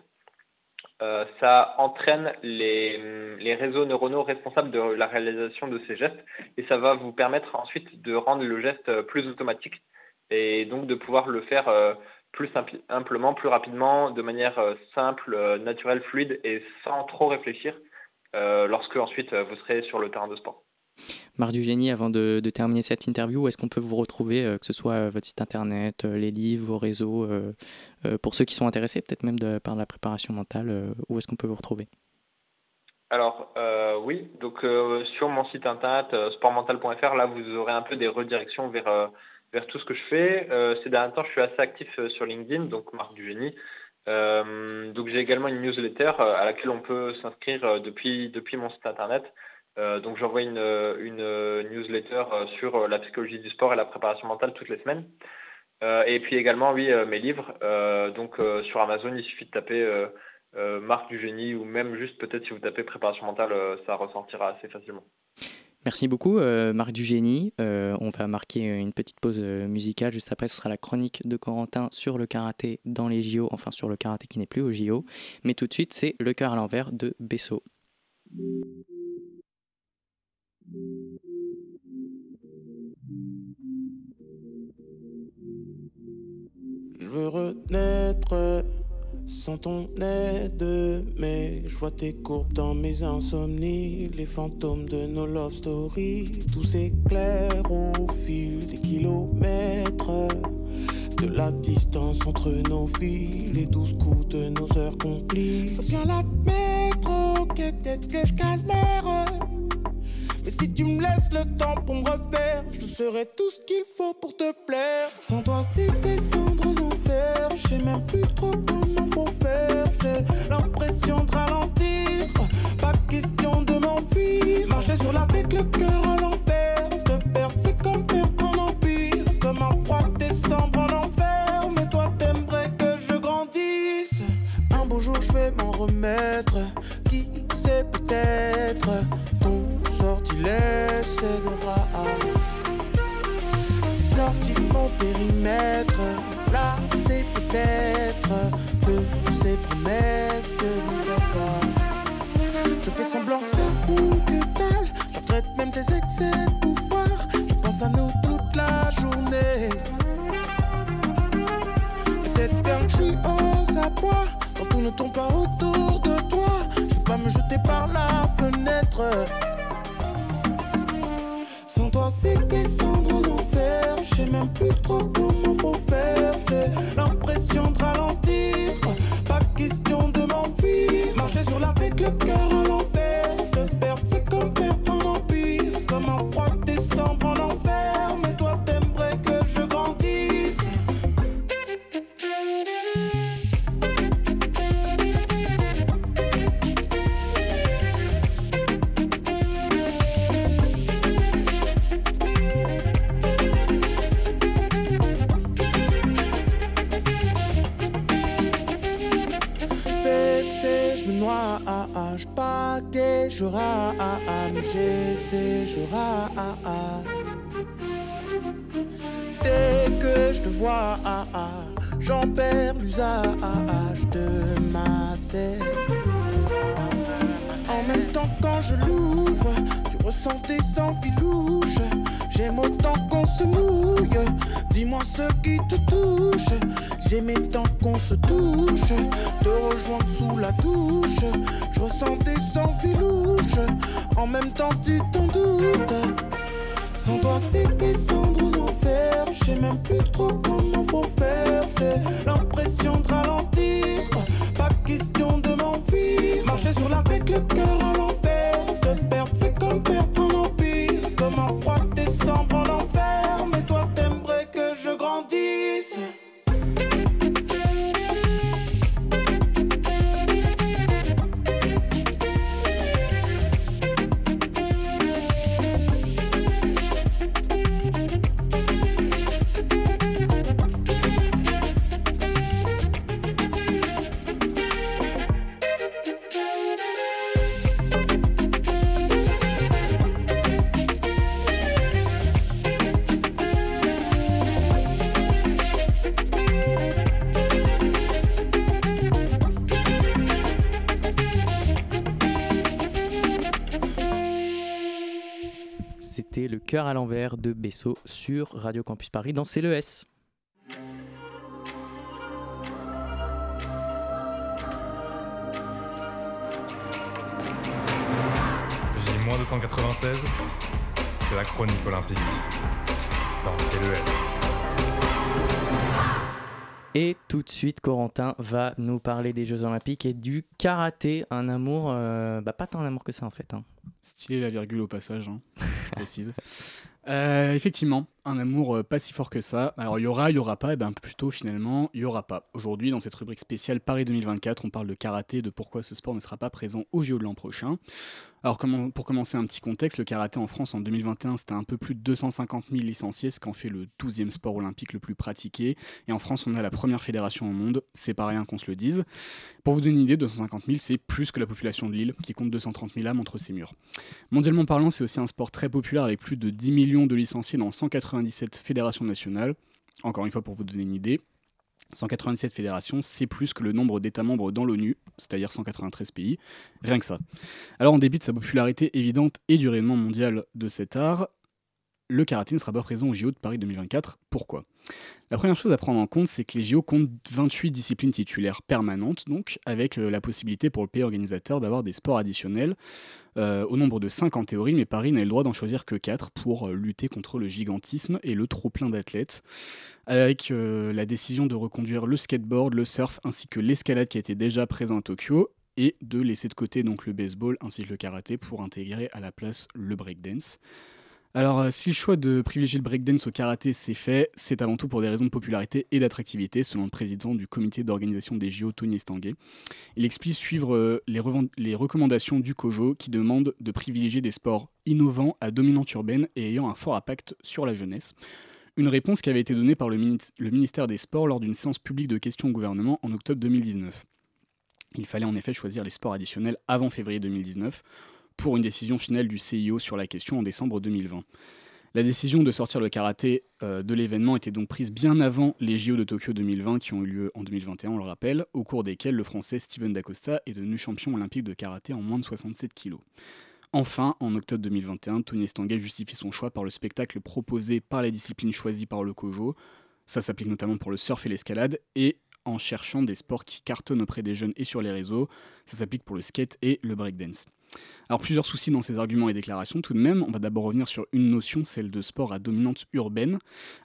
euh, ça entraîne les, les réseaux neuronaux responsables de la réalisation de ces gestes et ça va vous permettre ensuite de rendre le geste plus automatique et donc de pouvoir le faire plus simple- simplement, plus rapidement, de manière simple, naturelle, fluide et sans trop réfléchir lorsque ensuite vous serez sur le terrain de sport. Marc Dugénie, avant de, terminer cette interview, où est-ce qu'on peut vous retrouver, euh, que ce soit euh, votre site internet, euh, les livres, vos réseaux, pour ceux qui sont intéressés, peut-être même par la préparation mentale, où est-ce qu'on peut vous retrouver? Alors oui, donc sur mon site internet sportmental.fr, là vous aurez un peu des redirections vers, tout ce que je fais. Ces derniers temps, je suis assez actif sur LinkedIn, donc Marc du Génie. Donc j'ai également une newsletter à laquelle on peut s'inscrire depuis mon site internet. Euh, donc j'envoie une, newsletter euh, sur euh, la psychologie du sport et la préparation mentale toutes les semaines. Et puis également, oui, mes livres. Donc sur Amazon, il suffit de taper Marc du génie ou même juste peut-être si vous tapez préparation mentale, ça ressortira assez facilement. Merci beaucoup, Marc Dugénie. Euh, on va marquer une petite pause musicale. Juste après, ce sera la chronique de Corentin sur le karaté dans les JO, enfin sur le karaté qui n'est plus au JO. Mais tout de suite, c'est Le cœur à l'envers de Bessot. Sans ton aide, mais je vois tes courbes dans mes insomnies, les fantômes de nos love stories. Tout s'éclaire au fil des kilomètres. De la distance entre nos vies, les douze coups de nos heures complices. Faut bien l'admettre, ok, peut-être que je galère. Mais si tu me laisses le temps pour me refaire, je serai tout ce qu'il faut pour te plaire. Sans toi, c'est descendre aux enfers. Je sais même plus trop comment faut faire. J'ai l'impression de ralentir. Pas question de m'enfuir. Marcher sur la tête, le cœur à l'envers. Te perdre, c'est comme perdre un empire. Comme un froid décembre en enfer. Mais toi, t'aimerais que je grandisse. Un beau jour, je vais m'en remettre. Qui sait peut-être ton sortilège cédera. Sorti de mon périmètre, là c'est peut-être j'en perds l'usage de ma tête. En même temps, quand je l'ouvre, tu ressens des envies louches. J'aime autant qu'on se mouille. Dis-moi ce qui te touche. J'aimais tant qu'on se touche. Te rejoindre sous la douche. Je ressens des envies louches. En même temps, tu t'en doutes. Sans toi, c'est descendre aux enfers. Je sais même plus trop C'était le cœur à l'envers de Besso sur Radio Campus Paris dans C'est le S. J-296, c'est la chronique olympique. Dans CLES. Et tout de suite, Corentin va nous parler des Jeux Olympiques et du karaté, un amour, euh, bah pas tant un amour que ça en fait. hein. Stylé la virgule au passage, hein, je précise. Euh, effectivement, un amour euh, pas si fort que ça. Alors il y aura, il y aura pas, et ben plutôt finalement, il y aura pas. Aujourd'hui, dans cette rubrique spéciale Paris 2024, on parle de karaté, de pourquoi ce sport ne sera pas présent au JO de l'an prochain. Alors pour commencer un petit contexte, le karaté en France en 2021, c'était un peu plus de 250 000 licenciés, ce qui en fait le 12e sport olympique le plus pratiqué. Et en France, on a la première fédération au monde, c'est pas rien qu'on se le dise. Pour vous donner une idée, 250 000, c'est plus que la population de l'île, qui compte 230 000 âmes entre ses murs. Mondialement parlant, c'est aussi un sport très populaire avec plus de 10 millions de licenciés dans 197 fédérations nationales. Encore une fois, pour vous donner une idée, 197 fédérations, c'est plus que le nombre d'États membres dans l'ONU, c'est-à-dire 193 pays. Rien que ça. Alors, en dépit de sa popularité évidente et du rayonnement mondial de cet art, le karaté ne sera pas présent au JO de Paris 2024. Pourquoi? La première chose à prendre en compte, c'est que les JO comptent 28 disciplines titulaires permanentes, donc avec euh, la possibilité pour le pays organisateur d'avoir des sports additionnels euh, au nombre de 5 en théorie, mais Paris n'a le droit d'en choisir que 4 pour euh, lutter contre le gigantisme et le trop-plein d'athlètes, avec la décision de reconduire le skateboard, le surf ainsi que l'escalade qui était déjà présent à Tokyo, et de laisser de côté donc le baseball ainsi que le karaté pour intégrer à la place le breakdance. Alors, euh, si le choix de privilégier le breakdance au karaté s'est fait, c'est avant tout pour des raisons de popularité et d'attractivité, selon le président du comité d'organisation des JO, Tony Estanguet. Il explique suivre euh, les, recommandations du COJO qui demandent de privilégier des sports innovants à dominante urbaine et ayant un fort impact sur la jeunesse. Une réponse qui avait été donnée par le ministère des Sports lors d'une séance publique de questions au gouvernement en octobre 2019. Il fallait en effet choisir les sports additionnels avant février 2019 pour une décision finale du CIO sur la question en décembre 2020. La décision de sortir le karaté euh, de l'événement était donc prise bien avant les JO de Tokyo 2020 qui ont eu lieu en 2021, on le rappelle, au cours desquels le français Steven Dacosta est devenu champion olympique de karaté en moins de 67 kg. Enfin, en octobre 2021, Tony Estanguet justifie son choix par le spectacle proposé par les disciplines choisies par le COJO. Ça s'applique notamment pour le surf et l'escalade, et en cherchant des sports qui cartonnent auprès des jeunes et sur les réseaux. Ça s'applique pour le skate et le breakdance. Alors plusieurs soucis dans ces arguments et déclarations. Tout de même, on va d'abord revenir sur une notion, celle de sport à dominante urbaine,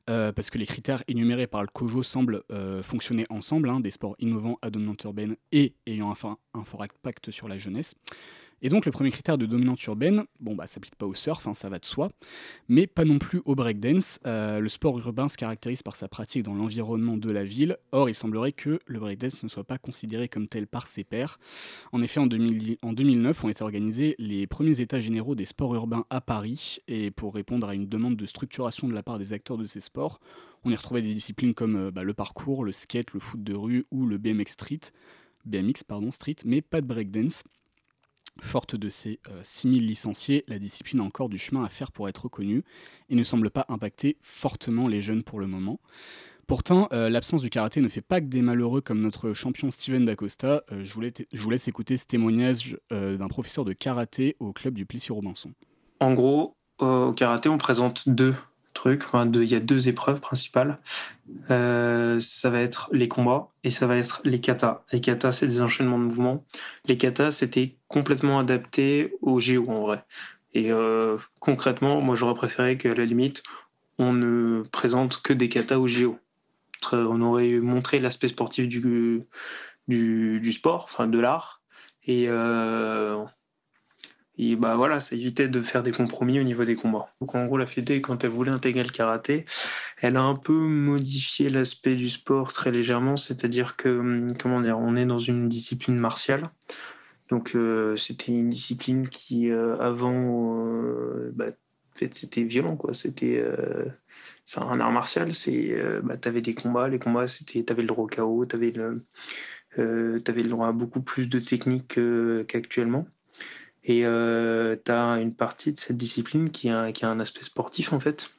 euh, parce que les critères énumérés par le COJO semblent euh, fonctionner ensemble, hein, des sports innovants à dominante urbaine et ayant un, fort- un fort impact sur la jeunesse. Et donc le premier critère de dominante urbaine, bon bah s'applique pas au surf, hein, ça va de soi, mais pas non plus au breakdance. Euh, le sport urbain se caractérise par sa pratique dans l'environnement de la ville. Or, il semblerait que le breakdance ne soit pas considéré comme tel par ses pairs. En effet, en, 2010 en 2009 ont été organisés les premiers états généraux des sports urbains à Paris, et pour répondre à une demande de structuration de la part des acteurs de ces sports, on y retrouvait des disciplines comme euh, bah, le parcours, le skate, le foot de rue ou le BMX street, BMX pardon, street, mais pas de breakdance. Forte de ses euh, 6000 licenciés, la discipline a encore du chemin à faire pour être reconnue et ne semble pas impacter fortement les jeunes pour le moment. Pourtant, euh, l'absence du karaté ne fait pas que des malheureux comme notre champion Steven Dacosta. Euh, je, je vous laisse écouter ce témoignage euh, d'un professeur de karaté au club du Plessis-Robinson. En gros, au karaté, on présente deux trucs. Enfin, il y a deux épreuves principales. Euh, ça va être les combats et ça va être les katas. Les katas, c'est des enchaînements de mouvements. Les katas, c'était complètement adapté au JO en vrai. Et euh, concrètement, moi, j'aurais préféré qu'à la limite, on ne présente que des katas au JO. On aurait montré l'aspect sportif du, du, du sport, enfin de l'art. Et euh, et bah voilà, ça évitait de faire des compromis au niveau des combats. Donc en gros, la Fédé, quand elle voulait intégrer le karaté, elle a un peu modifié l'aspect du sport très légèrement, c'est-à-dire que, hum, comment dire, on est dans une discipline martiale. Donc euh, c'était une discipline qui, euh, avant, euh, bah, c'était violent, quoi. C'était un art martial, c'est, bah, t'avais des combats, les combats, c'était, t'avais le droit au chaos, t'avais t'avais le droit à beaucoup plus de techniques que- qu'actuellement. Et euh, tu as une partie de cette discipline qui a, un aspect sportif en fait.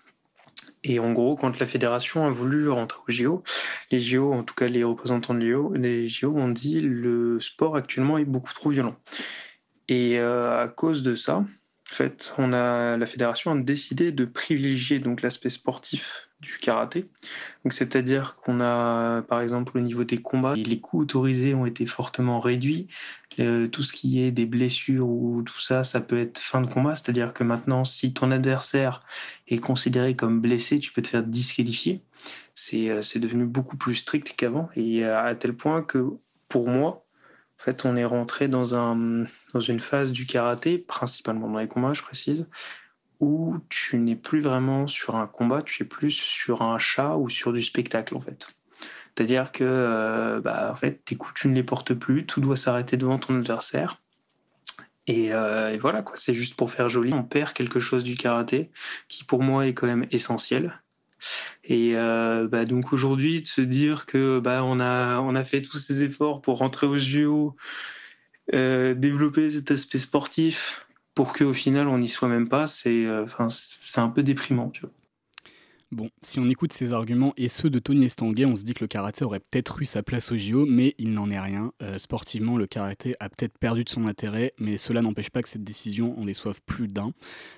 Et en gros, quand la fédération a voulu rentrer au JO, les JO, en tout cas les représentants de JO, les JO ont dit le sport actuellement est beaucoup trop violent. Et euh, à cause de ça, en fait, on a, la fédération a décidé de privilégier donc l'aspect sportif du karaté. Donc c'est-à-dire qu'on a, par exemple, au niveau des combats, les coups autorisés ont été fortement réduits. Euh, tout ce qui est des blessures ou tout ça, ça peut être fin de combat. C'est-à-dire que maintenant, si ton adversaire est considéré comme blessé, tu peux te faire disqualifier. C'est euh, devenu beaucoup plus strict qu'avant. Et euh, à tel point que, pour moi, en fait, on est rentré dans, un, dans une phase du karaté, principalement dans les combats, je précise, où tu n'es plus vraiment sur un combat, tu es plus sur un chat ou sur du spectacle, en fait. C'est-à-dire que, euh, bah, en fait, tes coups, tu ne les portes plus, tout doit s'arrêter devant ton adversaire. Et, euh, et voilà, quoi, c'est juste pour faire joli. On perd quelque chose du karaté qui, pour moi, est quand même essentiel. Et euh, bah, donc aujourd'hui, de se dire que bah, on, a, on a fait tous ces efforts pour rentrer au JO, développer cet aspect sportif pour qu'au final on n'y soit même pas, c'est euh, un peu déprimant. Tu vois. Bon, si on écoute ces arguments et ceux de Tony Estanguet, on se dit que le karaté aurait peut-être eu sa place au JO, mais il n'en est rien. Euh, sportivement, le karaté a peut-être perdu de son intérêt, mais cela n'empêche pas que cette décision en déçoive plus d'un.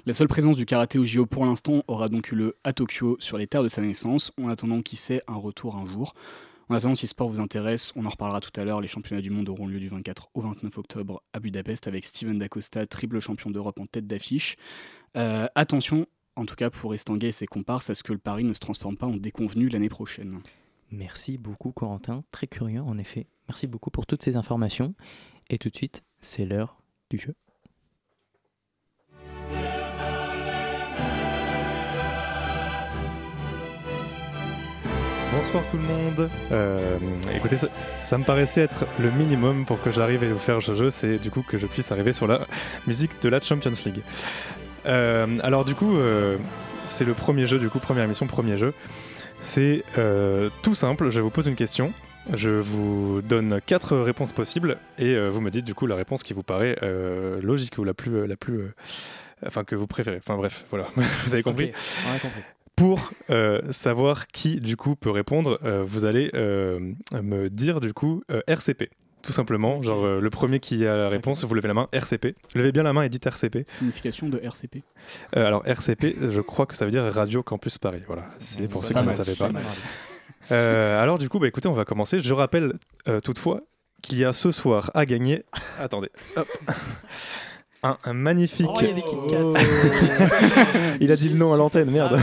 La seule présence du karaté au JO pour l'instant aura donc eu lieu à Tokyo, sur les terres de sa naissance, en attendant qui sait un retour un jour. En attendant, si sport vous intéresse, on en reparlera tout à l'heure. Les championnats du monde auront lieu du 24 au 29 octobre à Budapest avec Steven Dacosta, triple champion d'Europe en tête d'affiche. Euh, attention, en tout cas pour Estanguet et ses comparses, à ce que le pari ne se transforme pas en déconvenu l'année prochaine. Merci beaucoup Corentin, très curieux en effet. Merci beaucoup pour toutes ces informations. Et tout de suite, c'est l'heure du jeu. Bonsoir tout le monde. Euh, écoutez, ça, ça me paraissait être le minimum pour que j'arrive à vous faire ce jeu, c'est du coup que je puisse arriver sur la musique de la Champions League. Euh, alors du coup, euh, c'est le premier jeu, du coup, première émission, premier jeu. C'est euh, tout simple, je vous pose une question, je vous donne quatre réponses possibles et euh, vous me dites du coup la réponse qui vous paraît euh, logique ou la plus... la plus Enfin, que vous préférez. Enfin bref, voilà. [laughs] vous avez compris on a compris. pour savoir qui du coup peut répondre, vous allez me dire du coup RCP. Tout simplement, genre euh, le premier qui a la réponse, vous levez la main, RCP. Levez bien la main et dites RCP. Signification de RCP. Euh, alors RCP, je crois que ça veut dire Radio Campus Paris. Voilà, c'est pour ceux qui ne savaient pas. [laughs] Euh, alors du coup, bah, écoutez, on va commencer. Je rappelle toutefois qu'il y a ce soir à gagner. Attendez, hop. Un, un magnifique. Oh, il y a des Kit Kat. Oh. [laughs] Il a dit le nom à l'antenne, merde.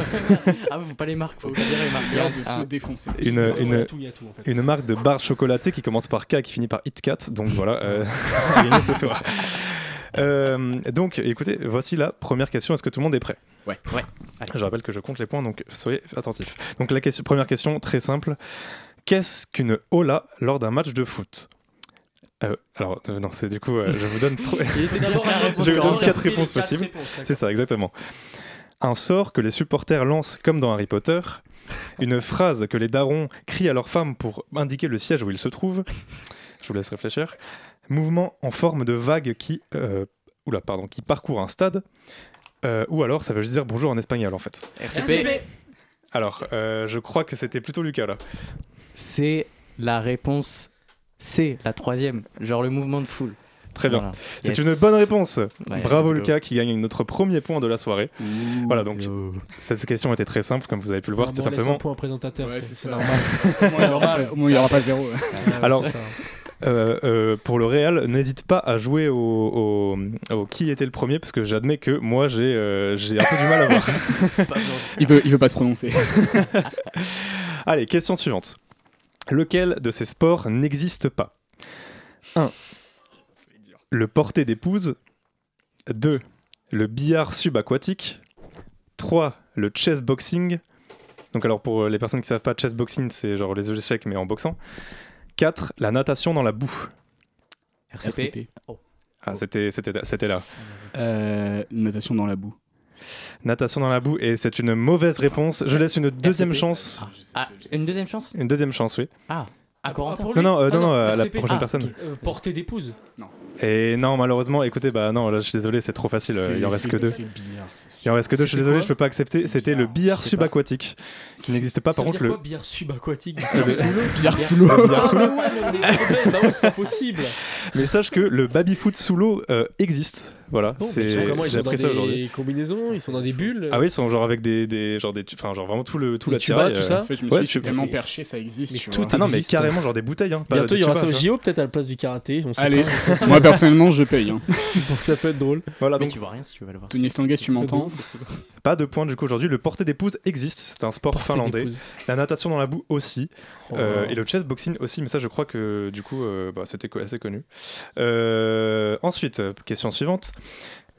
Ah, faut pas les marques, faut dire les marques. Regarde de Ah. se défoncer. Une, Il y a une, tout, il y a tout, en fait. une marque de barre chocolatée qui commence par K et qui finit par HitKat. Donc voilà, euh, [laughs] ce soir. Euh, donc écoutez, voici la première question. Est-ce que tout le monde est prêt? Ouais. Ouais. Je rappelle que je compte les points, donc soyez attentifs. Donc la question, première question, très simple. Qu'est-ce qu'une hola lors d'un match de foot? Euh, Alors, euh, non, c'est du coup, euh, je vous donne trop... [laughs] Je vous donne quatre réponses possibles. C'est ça, exactement. Un sort que les supporters lancent comme dans Harry Potter. Une phrase que les darons crient à leurs femmes pour indiquer le siège où ils se trouvent. Je vous laisse réfléchir. mouvement en forme de vague qui, euh, oula, pardon, qui parcourt un stade. Euh, ou alors, ça veut juste dire bonjour en espagnol en fait. RCP. Alors, euh, je crois que c'était plutôt Lucas là. C'est la réponse C, la troisième, genre le mouvement de foule. Très bien. Voilà. C'est Yes. une bonne réponse. Ouais, Bravo. Lucas qui gagne notre premier point de la soirée. Voilà donc cette question était très simple comme vous avez pu le voir, c'était simplement. point présentateur, Ouais, c'est c'est c'est normal. [laughs] Au moins, il n'y aura pas zéro. [laughs] Alors, c'est euh, euh, pour le Real, n'hésite pas à jouer au, au- au qui était le premier parce que j'admets que moi j'ai euh, j'ai un peu du mal à voir. [laughs] Il veut, il veut pas se prononcer. Allez, question suivante. Lequel de ces sports n'existe pas? 1. Le porté d'épouse. 2. Le billard subaquatique. 3. Le chess boxing. Donc alors pour euh, les personnes qui savent pas, chess boxing c'est genre les échecs mais en boxant. 4. La natation dans la boue. RCP. Ah c'était c'était c'était là. Euh, natation dans la boue. Natation dans la boue et c'est une mauvaise réponse. Je laisse une deuxième RCP. chance. Ah, une deuxième chance Une deuxième chance, oui. Ah, à Corentin. pour Non, non, euh, Ah non, non, à la RCP. prochaine Ah, personne. ok. Euh, portée d'épouse. Et non, malheureusement, écoutez, bah non, là je suis désolé, c'est trop facile, euh, il en reste que deux. Il en reste que deux, je suis C'était désolé, quoi je peux pas accepter. C'était le billard subaquatique, qui n'existe pas. Ça Par veut contre, dire le, quoi, billard subaquatique [laughs] le- Billard sous l'eau. le billard sous Ah l'eau. [laughs] ouais, mais on est problème. Bah ouais, c'est pas possible. Mais sache que le baby-foot sous l'eau euh, existe. Voilà, Bon, mais ils sont c'est. comment Ils sont dans aujourd'hui. des combinaisons, ils sont dans des bulles. Ah oui, ils sont genre avec des, des genre des, enfin genre vraiment tout le tout la tubas, tout euh. ça En fait, je me Ouais, suis c'est tellement perché, ça existe. Mais tu tout vois. Ah non, mais carrément genre des bouteilles. Hein, pas Bientôt, il y aura ça au. JO, peut-être à la place du karaté. On sait Allez, pas. [laughs] moi personnellement, je paye. hein. [laughs] Donc ça peut être drôle. Voilà, Mais donc tu vois rien si tu veux le voir. Tony Stanguet, tu m'entends pas de point du coup aujourd'hui. Le porté d'épouse existe, c'est un sport finlandais. La natation dans la boue aussi. Oh. Euh, et le chess boxing aussi, mais ça je crois que du coup euh, bah, c'était assez connu. Euh, ensuite, euh, question suivante.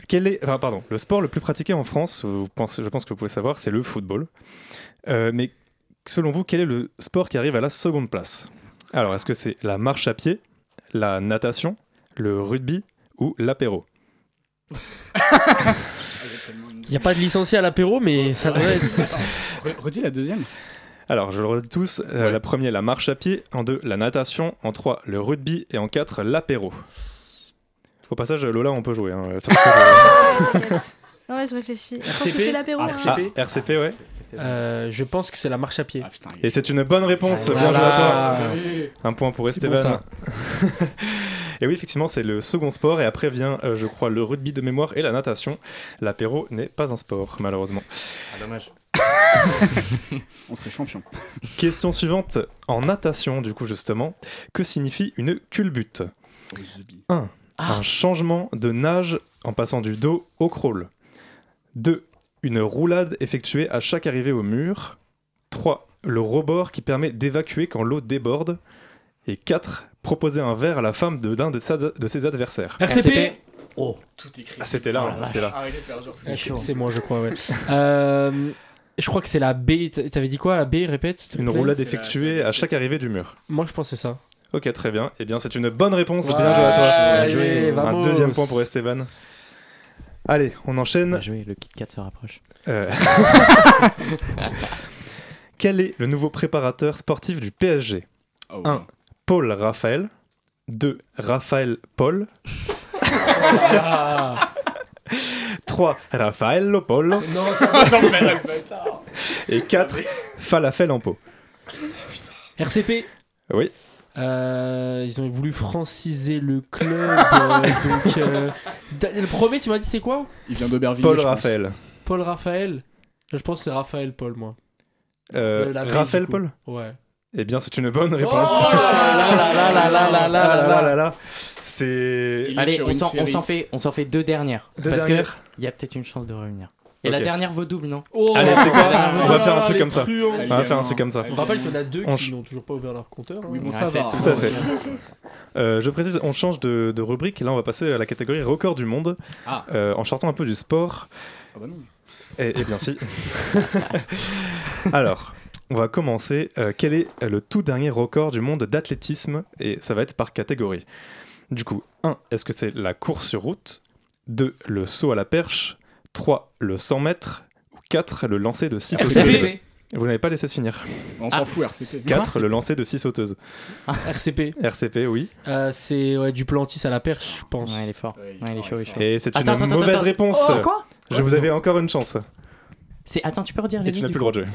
Quel est, enfin, pardon, le sport le plus pratiqué en France, vous pensez, je pense que vous pouvez savoir, c'est le football. Euh, mais selon vous, quel est le sport qui arrive à la seconde place? Alors, est-ce que c'est la marche à pied, la natation, le rugby ou l'apéro? Il n'y a pas de licencié à l'apéro, mais ça doit être. [laughs] Re- Redis la deuxième. Alors, je le redis tous. euh, Ouais. La première, la marche à pied. En deux, la natation. En trois, le rugby. Et en quatre, l'apéro. Au passage, Lola, on peut jouer. hein, [laughs] jeu. Non, mais je réfléchis. Je pense RCP? que c'est l'apéro. Ah, hein. ah, RCP. RCP, ouais. Euh, je pense que c'est la marche à pied. Ah putain. Et c'est une bonne réponse. Bien joué à toi. Un point pour bon, Esteban. [laughs] et oui, effectivement, c'est le second sport. Et après vient, euh, je crois, le rugby de mémoire et la natation. L'apéro n'est pas un sport, malheureusement. Ah, dommage. [laughs] On serait champion. Question suivante. En natation, du coup, justement, que signifie une culbute? Ah. Un changement de nage en passant du dos au crawl. 2. Une roulade effectuée à chaque arrivée au mur. 3. Le rebord qui permet d'évacuer quand l'eau déborde. Et 4. Proposer un verre à la femme de l'un de, ses adversaires. RCP Oh, Tout écrit. Ah, c'était là, Oh hein, vache. c'était là. Ah, c'est- moi, je crois, ouais. [laughs] Euh, je crois que c'est la B. T'a- T'avais dit quoi, la B Répète. s'il te Une roulade effectuée la- à chaque arrivée du mur. Moi, je c'est ça. Ok, très bien. Eh bien, c'est une bonne réponse. Ouais, bien joué à toi. bien joué. Un deuxième point pour Esteban. Allez, on enchaîne. bien joué, le Kit Kat se rapproche. Euh, [laughs] Quel est le nouveau préparateur sportif du PSG Oh, Un. Paul Raphaël. 2. Raphaël Paul. [laughs] 3. Raffaello Paul. Non, pas Et 4. Falafel en pot. RCP Oui. Euh, ils ont voulu franciser le club. euh, [laughs] donc, euh, le premier, tu m'as dit c'est quoi? Il vient d'Aubervilliers. Paul pense. Raphaël. Paul Raphaël? Je pense que c'est Raphaël Paul, moi. Euh, Euh, Raphaël. Paul? Ouais. Eh bien, c'est une bonne réponse. Oh là là là là là là là Ah là là là. C'est. Il Allez, on s'en, fait, on s'en fait deux dernières. Deux parce dernières qu'il y a peut-être une chance de revenir. Et la dernière vaut double, non Oh, Allez, tu sais quoi là On va faire un truc comme ça. truands. On va faire un truc comme ça. On rappelle qu'il y en a deux On qui n'ont toujours pas ouvert leur compteur. hein. Oui, bon, Ah, ça c'est va. Tout à fait. [laughs] Euh, je précise, on change de, de rubrique. Là, on va passer à la catégorie record du monde. Ah. Euh, en sortant un peu du sport. Ah bah non. Eh, eh bien, si. [laughs] Alors, on va commencer. Euh, quel est le tout dernier record du monde d'athlétisme? Et ça va être par catégorie. Du coup, 1. Est-ce que c'est la course sur route? 2. Le saut à la perche? 3. Le 100 mètres Ou 4. Le lancer de 6 au RCP. sommet Vous n'avez pas laissé de finir. On s'en Ah. fout, RCP. 4. Le lancer de 6 sauteuses. RCP. RCP, oui. Euh, c'est ouais, du plantis à la perche, je pense. Ouais, il est fort. Ouais, il Ouais, il est chaud, il est chaud. Et c'est une attends, mauvaise attends. réponse. Oh, quoi Je vous avais encore une chance. C'est attends, tu peux redire les Et tu autres n'as plus le droit de jouer.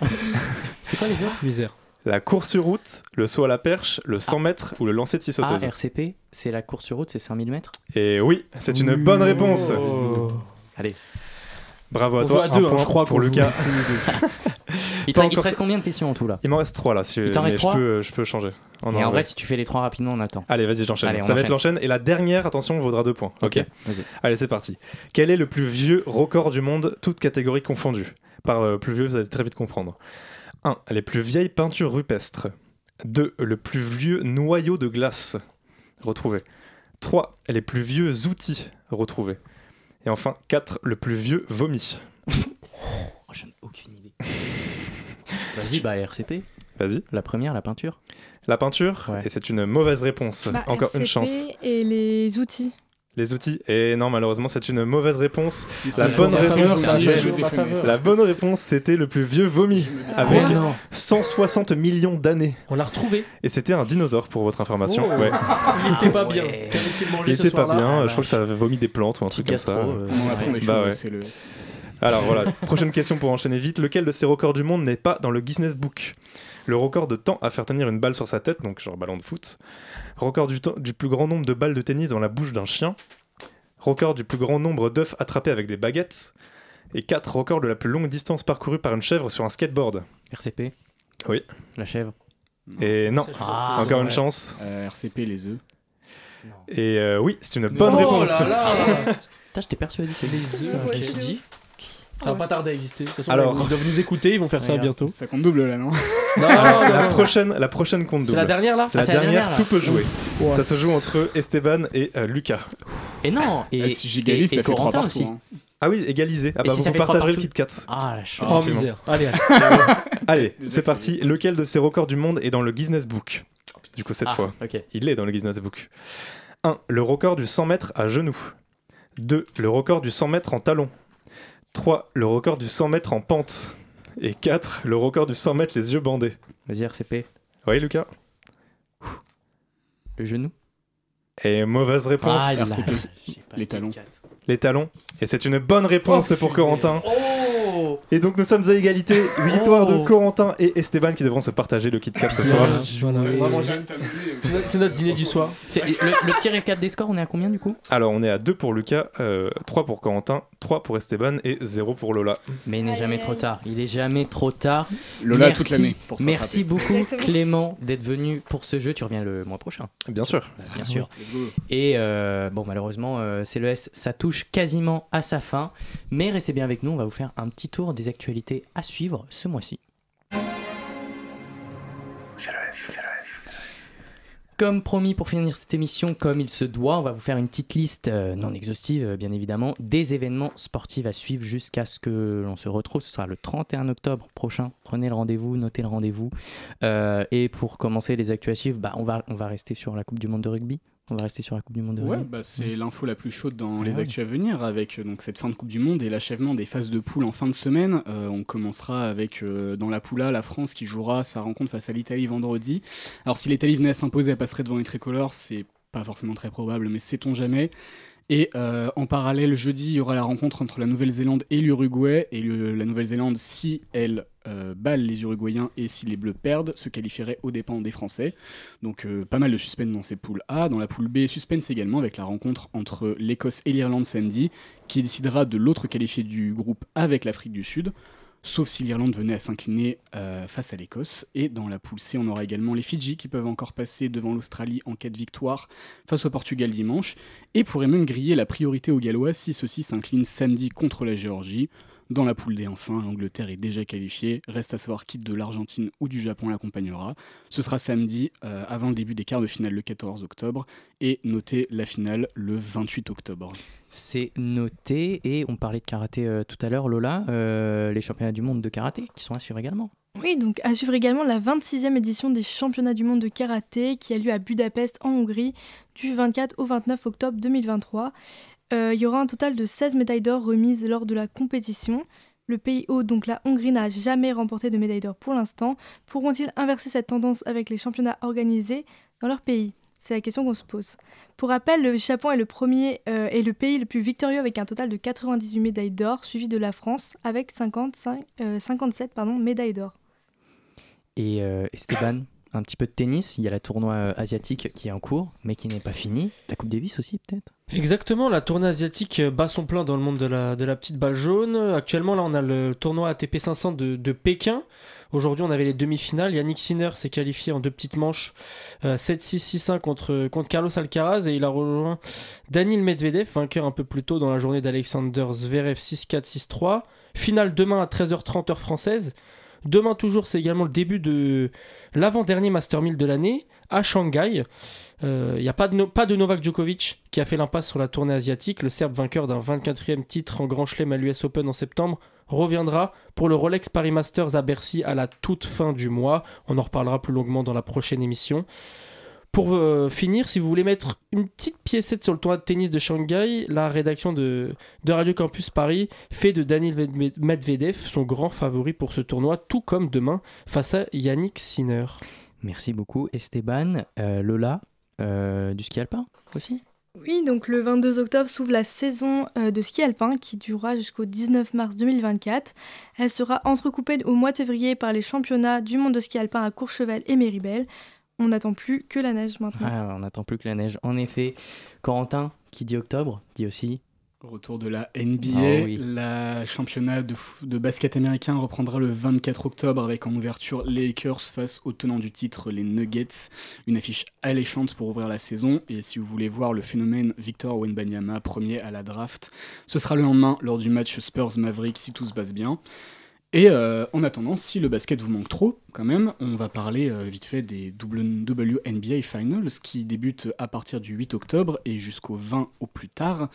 [laughs] C'est quoi les autres Misère. La course sur route, le saut à la perche, le 100 mètres ou le lancer de 6 Ah, sauteuses. RCP, c'est la course sur route, c'est 5000 mètres? Et oui, c'est une bonne réponse. Oh. Allez. Bravo à On toi. joue à deux, un hein, point je crois pour Lucas. [laughs] Il te, il te reste combien de questions en tout là Il m'en reste 3 là. Si Il t'en je trois peux, je peux changer. En Et en vrai. vrai, si tu fais les trois rapidement, on attend. Allez, vas-y, j'enchaîne. Ça va être enchaîne. l'enchaîne. Et la dernière, attention, vaudra 2 points. Ok. vas-y. Allez, c'est parti. Quel est le plus vieux record du monde, toutes catégories confondues Par euh, plus vieux, vous allez très vite comprendre. 1. Les plus vieilles peintures rupestres. 2. Le plus vieux noyau de glace retrouvé. 3. Les plus vieux outils retrouvés. Et enfin, 4. Le plus vieux vomi. Oh, j'en ai aucune idée. Vas-y, bah RCP. Vas-y. La première, la peinture. La peinture, Ouais. et c'est une mauvaise réponse. Bah, Encore une chance. Et les outils. Les outils, et non, malheureusement, c'est une mauvaise réponse. Si, La si, bonne réponse, si. La bonne c'était le plus vieux vomi, avec Oh non. 160 millions d'années. On l'a retrouvé. Et c'était un dinosaure, pour votre information. Oh. Ouais. Il était pas bien. Ouais. Il était pas bien, Ah, je crois que ça avait vomi des plantes ou un Petit truc comme ça. euh, On apprend Bah choses, ouais. le. Alors voilà, prochaine question pour enchaîner vite. Lequel de ces records du monde n'est pas dans le Guinness Book? Le record de temps à faire tenir une balle sur sa tête, donc genre ballon de foot. Record du, temps- du plus grand nombre de balles de tennis dans la bouche d'un chien. Record du plus grand nombre d'œufs attrapés avec des baguettes. Et 4 records de la plus longue distance parcourue par une chèvre sur un skateboard. RCP. Oui. La chèvre. Et non, Ah, encore une chance. Euh, RCP, les œufs. Et euh, oui, c'est une bonne Oh réponse. là là. Putain, j'étais persuadé c'est Les œufs, je dit. Ça va pas tarder à exister. De toute façon, Alors- ils doivent nous écouter, ils vont faire ça bientôt. Ça compte double là, non Non, [laughs] Alors, non, la, non. prochaine, la prochaine compte C'est double. la dernière là C'est la Ah, c'est la dernière, dernière, tout peut jouer. Ça se joue entre Esteban et euh, Lucas. Et non. Et, Ah, Si j'égalise, et- ça fait 3 Corentin partout. aussi. hein. Ah oui, égalisé. Ah Et bah si vous partagerez le Kit Kat. Ah la chance. Oh misère. Allez, allez. [laughs] C'est parti. Lequel de ces records du monde est dans le Guinness Book Du coup, cette Ah, fois. Ok. Il est dans le Guinness Book. 1. Le record du 100 mètres à genoux. 2. Le record du 100 mètres en talon. 3. Le record du 100 mètres en pente. Et 4. Le record du 100 mètres les yeux bandés. Vas-y RCP. Oui, Lucas Le genou. Et mauvaise réponse. Ah, il a- RCP. Les le talons. Les talons. Et c'est une bonne réponse pour Corentin. Oh Et donc nous sommes à égalité. [laughs] Victoire de Oh. Corentin et Esteban qui devront se partager le Kit Kat ce soir. Voilà. C'est notre- dîner du soir. C'est- Le, le petit récap des scores, on est à combien du coup Alors on est à 2 pour Lucas, euh, 3 pour Corentin, 3 pour Esteban et 0 pour Lola. Mais il n'est jamais trop tard. Il est jamais trop tard. Lola Merci. toute l'année pour se Merci beaucoup Exactement. Clément d'être venu pour ce jeu. Tu reviens le mois prochain, Bien sûr. bien sûr. rattraper. Let's go. Et euh, bon, malheureusement, euh, CLES, ça touche quasiment à sa fin. Mais restez bien avec nous, on va vous faire un petit tour des actualités à suivre ce mois-ci. Comme promis pour finir cette émission comme il se doit, on va vous faire une petite liste euh, non exhaustive euh, bien évidemment des événements sportifs à suivre jusqu'à ce que l'on se retrouve. Ce sera le 31 octobre prochain. Prenez le rendez-vous, notez le rendez-vous. Euh, et pour commencer les actus bah, on va rester sur la Coupe du Monde de rugby. On va rester sur la Coupe du Monde de Ouais, bah, c'est l'info la plus chaude dans les Ouais. actus à venir avec euh, donc cette fin de Coupe du Monde et l'achèvement des phases de poule en fin de semaine. Euh, on commencera avec euh, dans la poule A la France qui jouera sa rencontre face à l'Italie vendredi. Alors si l'Italie venait à s'imposer, elle passerait devant les tricolores, c'est pas forcément très probable, mais sait-on jamais. Et euh, en parallèle, jeudi, il y aura la rencontre entre la Nouvelle-Zélande et l'Uruguay. Et la Nouvelle-Zélande, si elle euh, balle les Uruguayens et si les Bleus perdent, se qualifierait aux dépens des Français. Donc euh, pas mal de suspense dans ces poules A. Dans la poule B, suspense également avec la rencontre entre l'Écosse et l'Irlande samedi, qui décidera de l'autre qualifié du groupe avec l'Afrique du Sud. Sauf si l'Irlande venait à s'incliner euh, face à l'Écosse. Et dans la poule C, on aura également les Fidji qui peuvent encore passer devant l'Australie en cas de victoire face au Portugal dimanche. Et pourraient même griller la priorité aux Gallois si ceux-ci s'inclinent samedi contre la Géorgie. Dans la poule D, enfin, l'Angleterre est déjà qualifiée. Reste à savoir qui de l'Argentine ou du Japon l'accompagnera. Ce sera samedi, euh, avant le début des quarts de finale le 14 octobre. Et notez la finale le 28 octobre. C'est noté. Et on parlait de karaté euh, tout à l'heure, Lola. euh, les championnats du monde de karaté qui sont à suivre également. Oui, donc à suivre également la 26e édition des championnats du monde de karaté qui a lieu à Budapest en Hongrie du 24 au 29 octobre 2023. Euh, il y aura un total de 16 médailles d'or remises lors de la compétition. Le pays hôte, donc la Hongrie, n'a jamais remporté de médaille d'or pour l'instant. Pourront-ils inverser cette tendance avec les championnats organisés dans leur pays? C'est la question qu'on se pose. Pour rappel, le Japon est le premier euh, le pays le plus victorieux avec un total de 98 médailles d'or, suivi de la France avec 55, euh, 57 pardon, médailles d'or. Et euh, Esteban, un petit peu de tennis. Il y a la tournoi euh, asiatique qui est en cours, mais qui n'est pas finie. La Coupe Davis aussi, peut-être Exactement, la tournée asiatique bat son plein dans le monde de la, de la petite balle jaune. Actuellement, là, on a le tournoi ATP 500 de, Pékin. Aujourd'hui, on avait les demi-finales. Yannick Sinner s'est qualifié en deux petites manches, euh, 7-6, 6-1 contre, contre Carlos Alcaraz, et il a rejoint Daniil Medvedev, vainqueur un peu plus tôt dans la journée d'Alexander Zverev 6-4, 6-3. Finale demain à 13h30 heure française. Demain toujours, c'est également le début de l'avant-dernier Master 1000 de l'année à Shanghai. Il n'y a pas de, pas de Novak Djokovic qui a fait l'impasse sur la tournée asiatique. Le Serbe vainqueur d'un 24e titre en Grand Chelem à l'US Open en septembre reviendra pour le Rolex Paris Masters à Bercy à la toute fin du mois. On en reparlera plus longuement dans la prochaine émission. Pour euh, finir, si vous voulez mettre une petite piécette sur le tournoi de tennis de Shanghai, la rédaction de, de Radio Campus Paris fait de Daniil Medve- Medvedev son grand favori pour ce tournoi, tout comme demain face à Yannick Sinner. Merci beaucoup, Esteban. Euh, Lola, euh, du ski alpin aussi? Oui, donc le 22 octobre s'ouvre la saison euh, de ski alpin qui durera jusqu'au 19 mars 2024. Elle sera entrecoupée au mois de février par les championnats du monde de ski alpin à Courchevel et Méribel. On n'attend plus que la neige maintenant. Ah, On n'attend plus que la neige. En effet, Corentin, qui dit octobre, dit aussi Retour de la NBA, Ah oui. la championnat de basket américain reprendra le 24 octobre avec en ouverture les Lakers face aux tenants du titre, les Nuggets. Une affiche alléchante pour ouvrir la saison. Et si vous voulez voir le phénomène Victor Wenbanyama, premier à la draft, ce sera le lendemain lors du match Spurs-Mavericks si tout se passe bien. Et euh, en attendant, si le basket vous manque trop, quand même, on va parler euh, vite fait des WNBA Finals qui débutent à partir du 8 octobre et jusqu'au 20 au plus tard.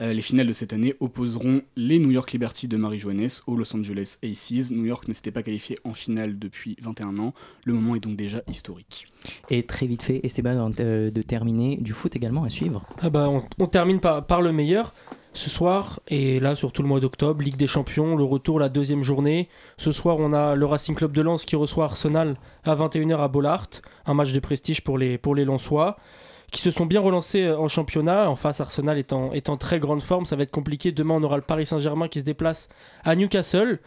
Euh, les finales de cette année opposeront les New York Liberty de Marie Joannes aux Los Angeles Aces. New York ne s'était pas qualifié en finale depuis 21 ans. Le moment est donc déjà historique. Et très vite fait, Esteban, de de terminer, du foot également à suivre. Ah bah, on, on termine par, par le meilleur. Ce soir, et là sur tout le mois d'octobre, Ligue des Champions, le retour, la deuxième journée. Ce soir, on a le Racing Club de Lens qui reçoit Arsenal à 21h à Bollard. Un match de prestige pour les, pour qui se sont bien relancés euh, en championnat. En face, Arsenal est en, est en très grande forme. Ça va être compliqué. Demain, on aura le Paris Saint-Germain qui se déplace à Newcastle.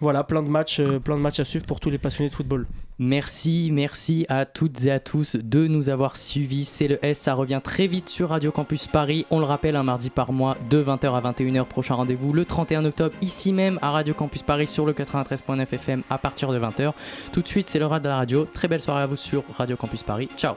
Voilà, plein de matchs, euh, plein de matchs à suivre pour tous les passionnés de football. Merci, merci à toutes et à tous de nous avoir suivis. C'est le S, ça revient très vite sur Radio Campus Paris. On le rappelle, un mardi par mois de 20h à 21h. Prochain rendez-vous le 31 octobre, ici même à Radio Campus Paris sur le 93.9 FM à partir de 20h. Tout de suite, c'est l'heure de la radio. Très belle soirée à vous sur Radio Campus Paris. Ciao